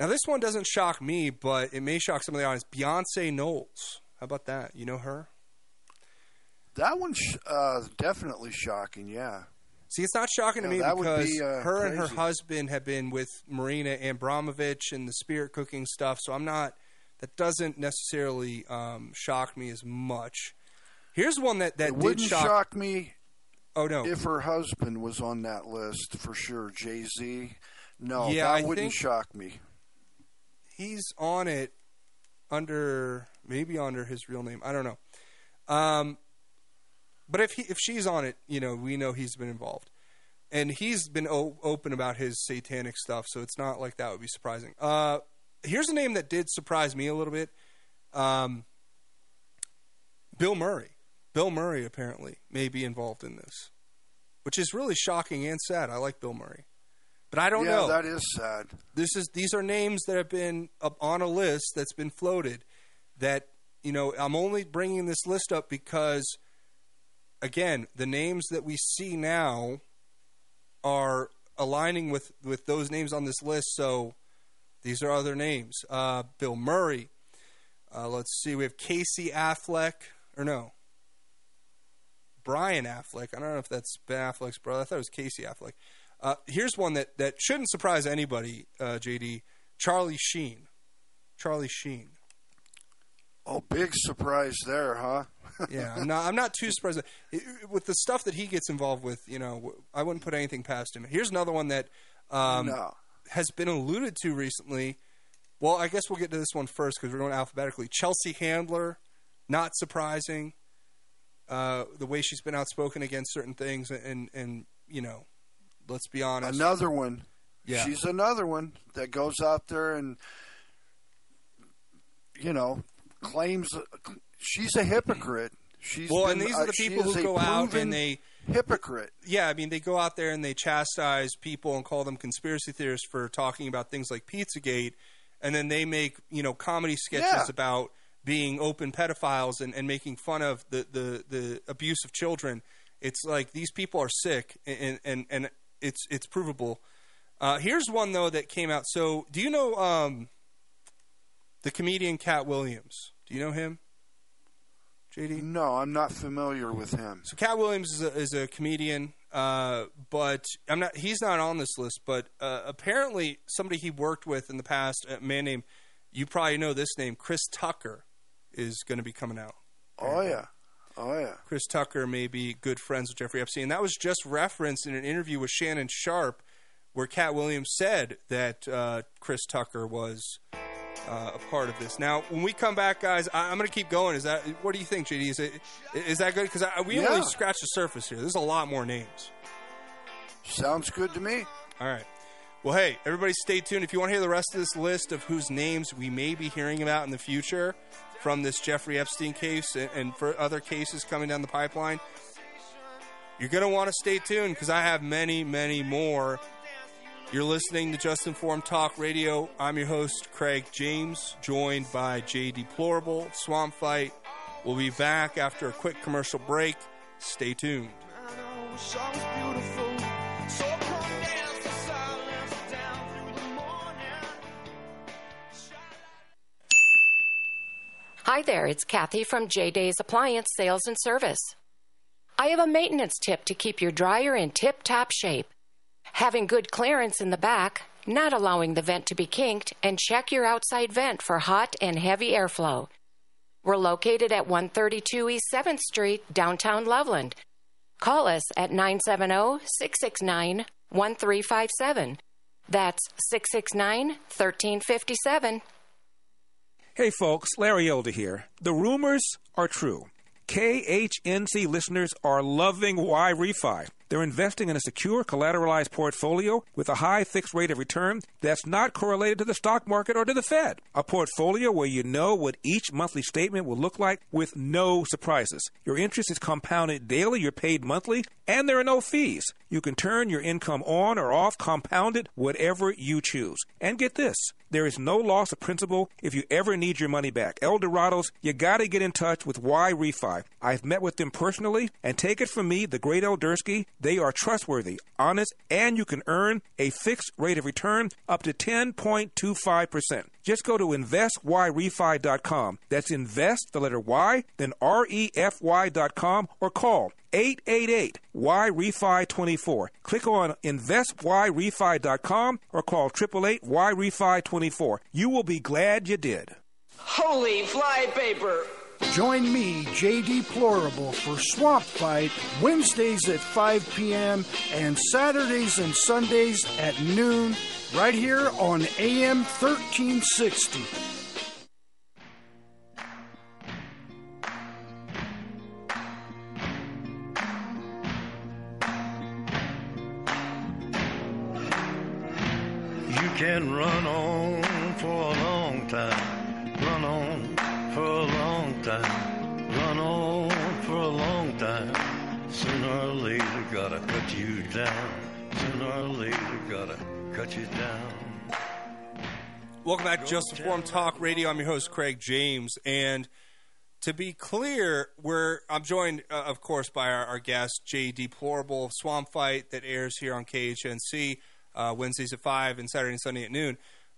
Now this one doesn't shock me, but it may shock some of the audience. Beyonce Knowles. How about that? You know her? That one's uh, definitely shocking. Yeah. See, it's not shocking to me that would because be, uh, her and her husband have been with Marina Abramović and the spirit cooking stuff. So I'm not. That doesn't necessarily um, shock me as much. Here's one that that wouldn't shock. shock me. Oh no! If her husband was on that list for sure, Jay Z. No, Yeah, that I wouldn't think- shock me. He's on it under maybe under his real name. I don't know. Um, but if he if she's on it, you know, we know he's been involved, and he's been o- open about his satanic stuff. So it's not like that would be surprising. Uh, here's a name that did surprise me a little bit. Um, Bill Murray. Bill Murray apparently may be involved in this, which is really shocking and sad. I like Bill Murray, but I don't yeah, know. that is sad. this is these are names that have been up on a list that's been floated that you know i'm only bringing this list up because again the names that we see now are aligning with with those names on this list. So these are other names. Uh, bill murray. Uh, let's see. We have casey affleck or no. Brian affleck. I don't know if that's ben affleck's brother. I thought it was casey affleck uh, here's one that, that shouldn't surprise anybody, uh, JD. Charlie Sheen. Charlie Sheen. Oh, big surprise there, huh? Yeah, I'm not. I'm not too surprised It- with the stuff that he gets involved with. You know, I wouldn't put anything past him. Here's another one that um, No. has been alluded to recently. Well, I guess we'll get to this one first because we're going alphabetically. Chelsea Handler, not surprising. Uh, the way she's been outspoken against certain things, and and you know, let's be honest. Another one. Yeah. She's another one that goes out there and, you know, claims she's a hypocrite. She's well, been, and these are the people who go out and they hypocrite. Yeah, I mean they go out there and they chastise people and call them conspiracy theorists for talking about things like Pizzagate, and then they make you know comedy sketches Yeah. about being open pedophiles and, and making fun of the, the, the abuse of children. It's like these people are sick, and and, and it's it's provable. Uh, here's one though that came out. So, do you know um, the comedian Katt Williams? Do you know him? JD? No, I'm not familiar with him. So Katt Williams is a, is a comedian, uh, but I'm not. He's not on this list. But uh, apparently, somebody he worked with in the past, a man named you probably know this name, Chris Tucker, is going to be coming out. Oh yeah, oh yeah. Chris Tucker may be good friends with Jeffrey Epstein. And That was just referenced in an interview with Shannon Sharpe, where Katt Williams said that uh, Chris Tucker was uh, a part of this. Now, when we come back, guys, I, I'm going to keep going. Is that what do you think, JD? Is it is that good? Because we Yeah. only scratched the surface here. There's a lot more names. Sounds good to me. All right. Well, hey, everybody, stay tuned. If you want to hear the rest of this list of whose names we may be hearing about in the future from this Jeffrey Epstein case and, and for other cases coming down the pipeline, you're going to want to stay tuned because I have many, many more. You're listening to Just Informed Talk Radio. I'm your host, Craig James, joined by Jay Deplorable, Swamp Fight, We'll be back after a quick commercial break. Stay tuned. Hi there, it's Kathy from J Days Appliance Sales and Service. I have a maintenance tip to keep your dryer in tip top shape. Having good clearance in the back, not allowing the vent to be kinked, and check your outside vent for hot and heavy airflow. We're located at 132 East 7th Street, downtown Loveland. Call us at 970 669 1357. That's 669 1357. Hey folks, Larry Elder here. The rumors are true. KHNC listeners are loving YRefy. They're investing in a secure collateralized portfolio with a high fixed rate of return that's not correlated to the stock market or to the Fed. A portfolio where you know what each monthly statement will look like with no surprises. Your interest is compounded daily, you're paid monthly, and there are no fees. You can turn your income on or off, compounded, whatever you choose. And get this there is no loss of principal if you ever need your money back. Elderados, you got to get in touch with YRefy. I've met with them personally, and take it from me, the great Eldersky, they are trustworthy, honest, and you can earn a fixed rate of return up to 10.25%. Just go to investyrefy.com. That's invest, the letter Y, then R E F Y.com, or call 888 YRefy 24. Click on investyrefy.com or call 888 YRefy 24. You will be glad you did. Holy flypaper! Join me, JD Plorable, for Swamp Fight Wednesdays at 5 p.m. and Saturdays and Sundays at noon, right here on AM 1360. You can run on for a long time, run on for a long time, run on for a long time. Sooner or later, gotta cut you down. Sooner or later, gotta cut you down. Welcome back to Just Informed Talk Radio. I'm your host, Craig James. And to be clear, we're I'm joined, uh, of course, by our, our guest, Jay Deplorable Swamp Fight, that airs here on KHNC uh, Wednesdays at 5 and Saturday and Sunday at noon.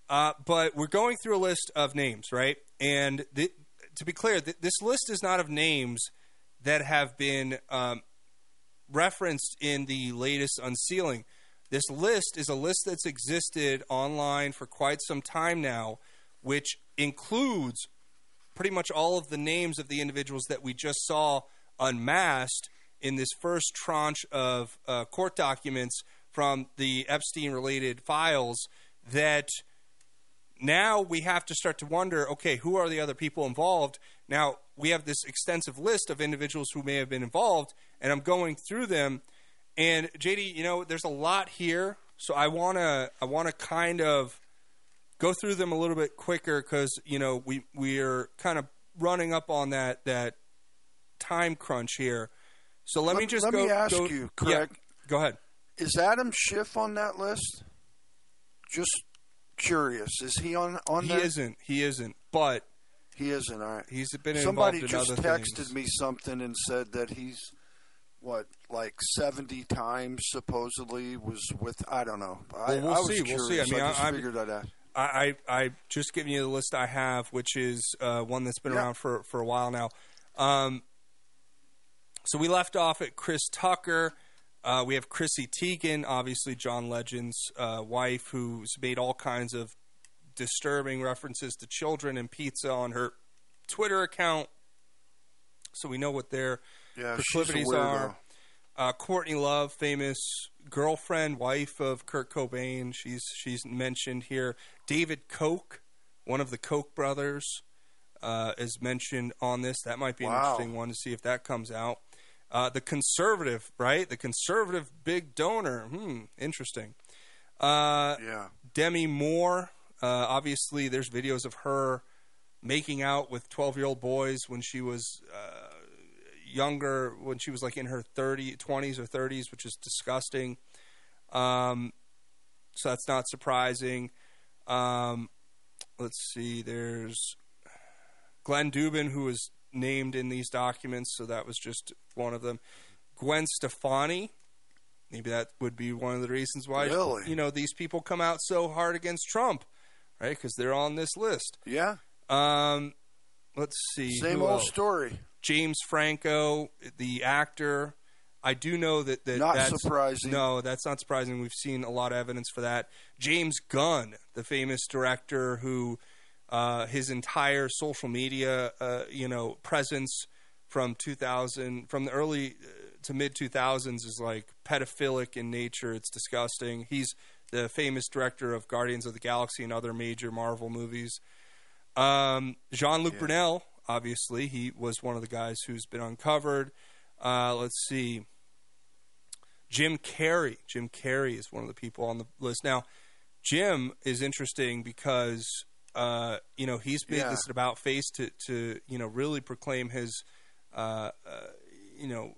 Uh, but we're going through a list of names, right? And th- to be clear, th- this list is not of names that have been um, referenced in the latest unsealing. This list is a list that's existed online for quite some time now, which includes pretty much all of the names of the individuals that we just saw unmasked in this first tranche of uh, court documents from the Epstein related files that now we have to start to wonder okay, who are the other people involved? Now, we have this extensive list of individuals who may have been involved, and I'm going through them. And JD, you know, there's a lot here, so I wanna I wanna kind of go through them a little bit quicker because you know we we are kind of running up on that that time crunch here. So let, me just let go. me ask go- you, yeah, go ahead. Is Adam Schiff on that list? Just curious. Is he on on He there? isn't. He isn't. But he isn't. All right. He's been Somebody involved in just texted things. me something and said that he's what like seventy times supposedly was with. I don't know. I, Well, we'll I see. We'll see. I mean, I- just I'm- figured I'd ask. I, I I just giving you the list I have, which is uh, one that's been Yeah. around for for a while now. Um, so we left off at Chris Tucker. Uh, we have Chrissy Teigen, obviously John Legend's uh, wife, who's made all kinds of disturbing references to children and pizza on her Twitter account. So we know what their Yeah, proclivities are. Uh, Courtney Love, famous girlfriend, wife of Kurt Cobain. She's she's mentioned here. David Koch, one of the Koch brothers, uh, is mentioned on this. That might be an interesting one to see if that comes out. Uh, the conservative, right? The conservative big donor. Hmm, interesting. Uh, yeah. Demi Moore. Uh, obviously, there's videos of her making out with 12 year old boys when she was uh, younger, when she was like in her 30, 20s or 30s, which is disgusting. Um, so that's not surprising. Um, let's see. There's Glenn Dubin, who was named in these documents, so that was just one of them. Gwen Stefani, maybe that would be one of the reasons why Really? you know these people come out so hard against Trump, right? Because they're on this list. Yeah. Um, let's see. Same who old else? story. James Franco, the actor. I do know that, that Not that's, surprising. No, that's not surprising. We've seen a lot of evidence for that. James Gunn, the famous director who uh, his entire social media, uh, you know, presence from 2000, from the early uh, to mid 2000s is like pedophilic in nature. It's disgusting. He's the famous director of Guardians of the Galaxy and other major Marvel movies. Um, Jean Luc Brunel, obviously, he was one of the guys who's been uncovered. Uh, let's see. Jim Carrey. Jim Carrey is one of the people on the list. Now, Jim is interesting because uh, you know he's made Yeah. this about face to to you know really proclaim his uh, uh, you know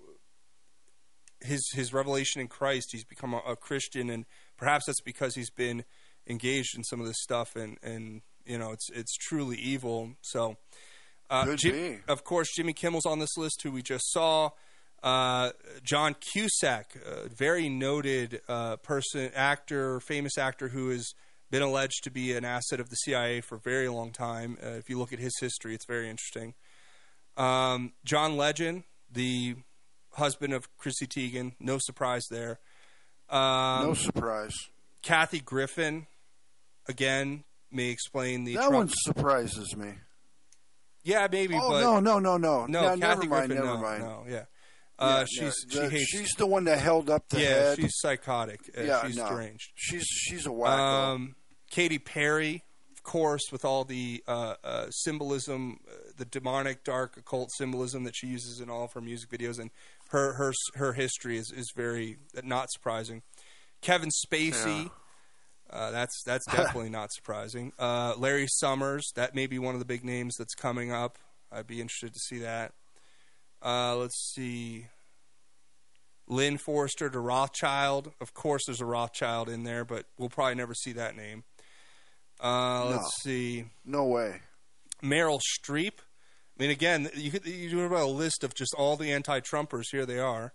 his his revelation in Christ. He's become a, a Christian, and perhaps that's because he's been engaged in some of this stuff, and and you know it's it's truly evil. So, uh, Jim- of course, Jimmy Kimmel's on this list, who we just saw. Uh, John Cusack, a very noted uh, person, actor, famous actor who is been alleged to be an asset of the CIA for a very long time. Uh, if you look at his history, it's very interesting. Um, John Legend, the husband of Chrissy Teigen, no surprise there. Um, no surprise. Kathy Griffin, again, may explain the That Trump- one surprises me. Yeah, maybe. Oh but no, no, no, no, no. Yeah, Kathy never mind, Griffin, never no, mind. no, yeah. Uh, Yeah, she's no, the- she hates. she's the one that held up the yeah, head. she's psychotic. Uh, yeah, she's no. deranged. She's she's a wacko. Um, Katy Perry, of course, with all the uh, uh, symbolism, uh, the demonic, dark, occult symbolism that she uses in all of her music videos, and her her her history is is very not surprising. Kevin Spacey. Uh, that's that's definitely not surprising. Uh, Larry Summers, that may be one of the big names that's coming up. I'd be interested to see that. Uh, let's see. Lynn Forester de Rothschild. Of course, there's a Rothschild in there, but we'll probably never see that name. Uh, let's No. see. No way. Meryl Streep. I mean, again, you could you do about a list of just all the anti-Trumpers. Here they are.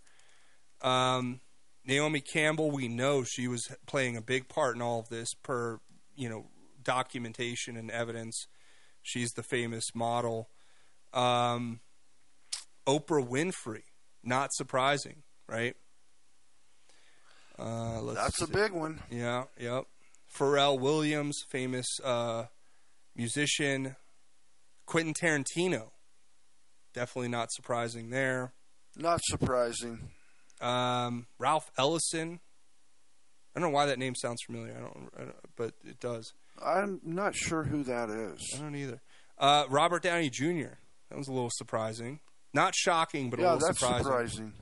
Um, Naomi Campbell. We know she was playing a big part in all of this, per you know documentation and evidence. She's the famous model. Um, Oprah Winfrey. Not surprising, right? Uh, let's That's a big one. Yeah, yep. Pharrell Williams, famous uh, musician. Quentin Tarantino, definitely not surprising there. Not surprising. Um, Ralph Ellison. I don't know why that name sounds familiar. I don't, I don't but it does. I'm not sure who that is. I don't either. Uh, Robert Downey Jr. That was a little surprising. Not shocking, but a yeah, little that's surprising. surprising.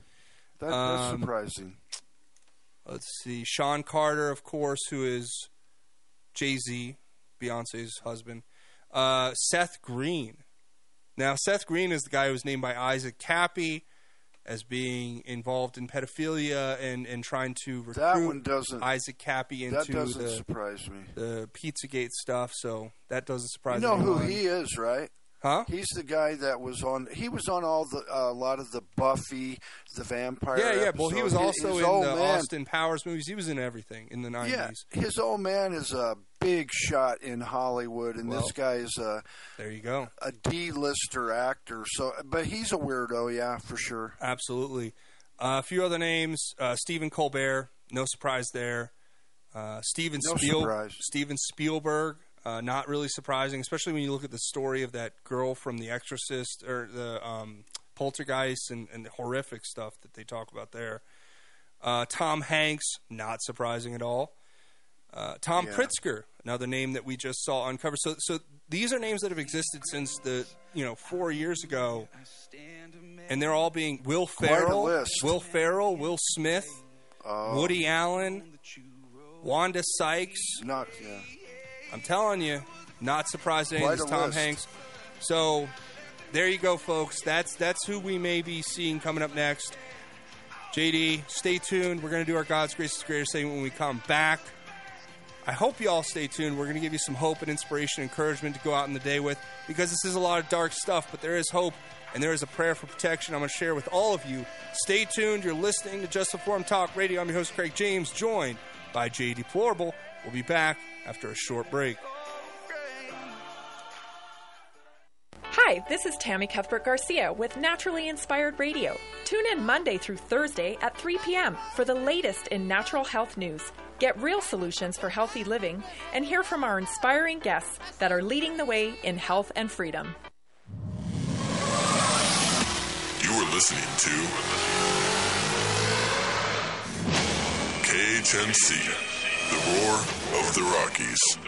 That, that's Um, surprising. Let's see. Sean Carter, of course, who is Jay Z, Beyonce's husband. Uh, Seth Green. Now, Seth Green is the guy who was named by Isaac Kappy as being involved in pedophilia and, and trying to recruit That one doesn't. Isaac Kappy into that doesn't the, surprise me. the Pizzagate stuff. So that doesn't surprise You know who he is, right? Huh? He's the guy that was on. He was on all the a lot of the Buffy, the vampire. Yeah, yeah. Well, he was also His in the man- Austin Powers movies. He was in everything in the Yeah, nineties. his old man is a big shot in Hollywood, and Well, this guy is a there you go a D-lister actor. So, but he's a weirdo, yeah, for sure. Absolutely. Uh, a few other names: uh, Stephen Colbert. No surprise there. Uh, Steven No Spiel- surprise. Steven Spielberg. Uh, not really surprising, especially when you look at the story of that girl from The Exorcist or the um, Poltergeist and, and the horrific stuff that they talk about there. Uh, Tom Hanks. Not surprising at all. Uh, Tom Yeah. Pritzker, another name that we just saw uncovered. So, so these are names that have existed since the you know four years ago, and they're all being Will Ferrell. Will Ferrell, Will Smith, Oh. Woody Allen, Wanda Sykes. Not yeah. I'm telling you, not surprising. Quite It's Tom list. Hanks. So there you go, folks. That's that's who we may be seeing coming up next. JD, stay tuned. We're going to do our God's Grace is Greater segment when we come back. I hope you all stay tuned. We're going to give you some hope and inspiration, encouragement to go out in the day with because this is a lot of dark stuff, but there is hope and there is a prayer for protection I'm going to share with all of you. Stay tuned. You're listening to Just Informed Talk Radio. I'm your host, Craig James, joined by Jay Deplorable. We'll be back after a short break. Hi, this is Tammy Cuthbert Garcia with Naturally Inspired Radio. Tune in Monday through Thursday at 3 p.m. for the latest in natural health news. Get real solutions for healthy living and hear from our inspiring guests that are leading the way in health and freedom. You are listening to KHNC, the roar of the Rockies.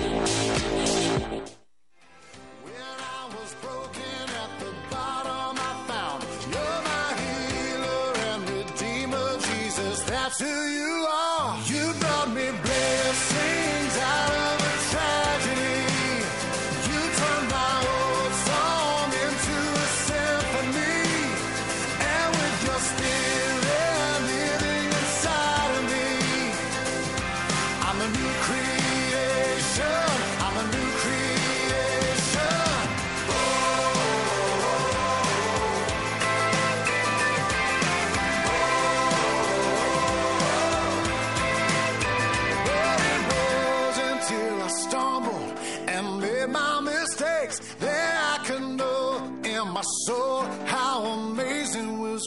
Who you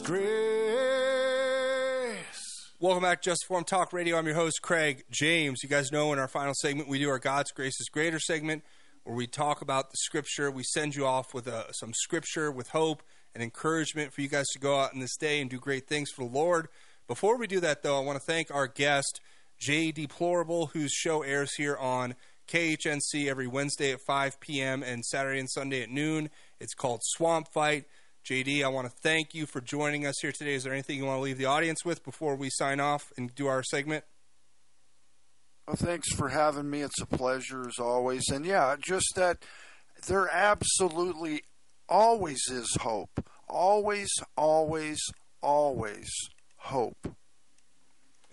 grace. Welcome back, Just Informed Talk Radio. I'm your host, Craig James. You guys know in our final segment, we do our God's Grace is Greater segment where we talk about the scripture. We send you off with uh, some scripture with hope and encouragement for you guys to go out in this day and do great things for the Lord. Before we do that, though, I want to thank our guest, Jay Deplorable, whose show airs here on KHNC every Wednesday at 5 p.m. and Saturday and Sunday at noon. It's called Swamp Fight. JD, I want to thank you for joining us here today. Is there anything you want to leave the audience with before we sign off and do our segment? Well, thanks for having me. It's a pleasure as always. And yeah, just that there absolutely always is hope. Always, always, always hope.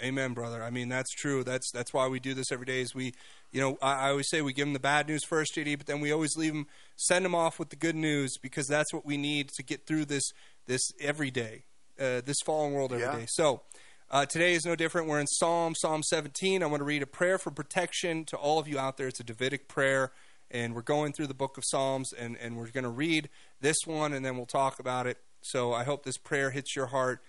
Amen, brother. I mean, that's true. That's that's why we do this every day. Is we, you know, I, I always say we give them the bad news first, JD, but then we always leave them, send them off with the good news because that's what we need to get through this this every day, uh, this fallen world every day. Yeah. So. Uh, today is no different. We're in Psalm, Psalm 17. I want to read a prayer for protection to all of you out there. It's a Davidic prayer, and we're going through the book of Psalms, and, and we're going to read this one, and then we'll talk about it. So I hope this prayer hits your heart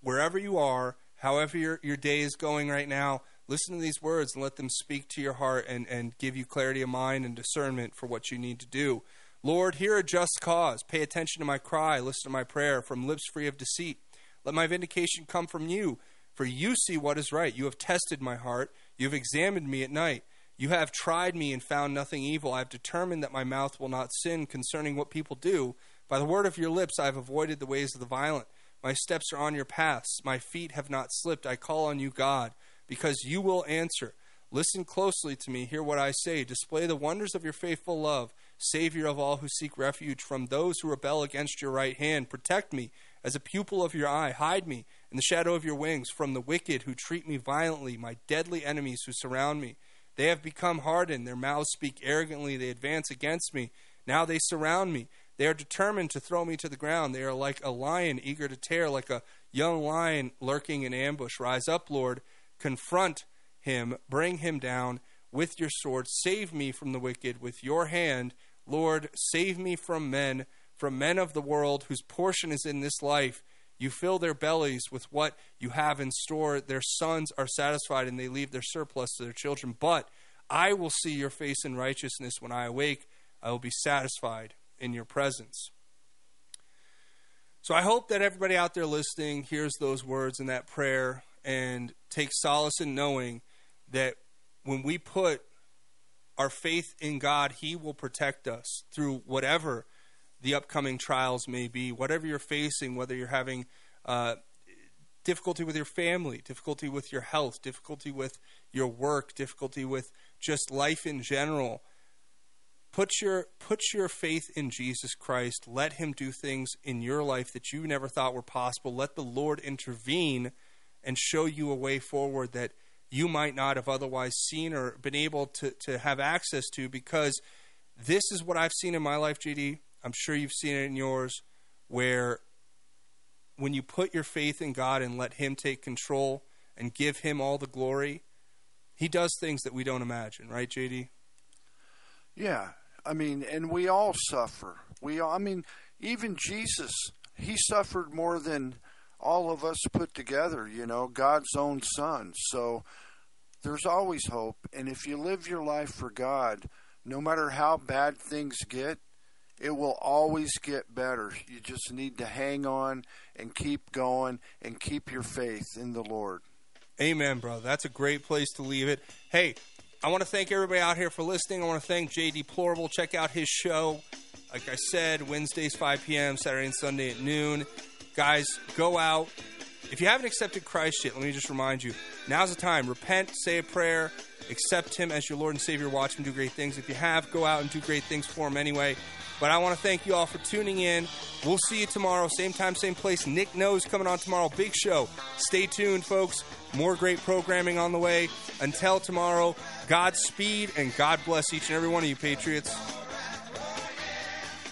wherever you are, however your, your day is going right now. Listen to these words and let them speak to your heart and, and give you clarity of mind and discernment for what you need to do. Lord, hear a just cause. Pay attention to my cry. Listen to my prayer from lips free of deceit. Let my vindication come from you. For you see what is right. You have tested my heart. You have examined me at night. You have tried me and found nothing evil. I have determined that my mouth will not sin concerning what people do. By the word of your lips I have avoided the ways of the violent. My steps are on your paths. My feet have not slipped. I call on you, God, because you will answer. Listen closely to me. Hear what I say. Display the wonders of your faithful love, Savior of all who seek refuge from those who rebel against your right hand. Protect me as a pupil of your eye. Hide me in the shadow of your wings from the wicked who treat me violently, my deadly enemies who surround me. They have become hardened. Their mouths speak arrogantly. They advance against me. Now they surround me. They are determined to throw me to the ground. They are like a lion eager to tear, like a young lion lurking in ambush. Rise up, Lord. Confront him. Bring him down with your sword. Save me from the wicked with your hand. Lord, save me from men, from men of the world whose portion is in this life. You fill their bellies with what you have in store. Their sons are satisfied and they leave their surplus to their children. But I will see your face in righteousness when I awake. I will be satisfied in your presence. So I hope that everybody out there listening hears those words in that prayer and take solace in knowing that when we put our faith in God, He will protect us through whatever the upcoming trials may be, whatever you're facing, whether you're having uh, difficulty with your family, difficulty with your health, difficulty with your work, difficulty with just life in general. Put your put your faith in Jesus Christ. Let him do things in your life that you never thought were possible. Let the Lord intervene and show you a way forward that you might not have otherwise seen or been able to, to have access to because this is what I've seen in my life, JD. I'm sure you've seen it in yours, where when you put your faith in God and let Him take control and give Him all the glory, He does things that we don't imagine, right, JD? Yeah, I mean, and we all suffer. We, I mean, even Jesus, He suffered more than all of us put together. You know, God's own Son. So there's always hope, and if you live your life for God, no matter how bad things get, it will always get better. You just need to hang on and keep going and keep your faith in the Lord. Amen, brother. That's a great place to leave it. Hey, I want to thank everybody out here for listening. I want to thank J Deplorable. Check out his show. Like I said, Wednesdays 5 p.m., Saturday and Sunday at noon. Guys, go out. If you haven't accepted Christ yet, let me just remind you now's the time. Repent, say a prayer, accept Him as your Lord and Savior, watch Him do great things. If you have, go out and do great things for Him anyway. But I want to thank you all for tuning in. We'll see you tomorrow, same time, same place. Nick knows coming on tomorrow. Big show. Stay tuned, folks. More great programming on the way. Until tomorrow, Godspeed and God bless each and every one of you, Patriots.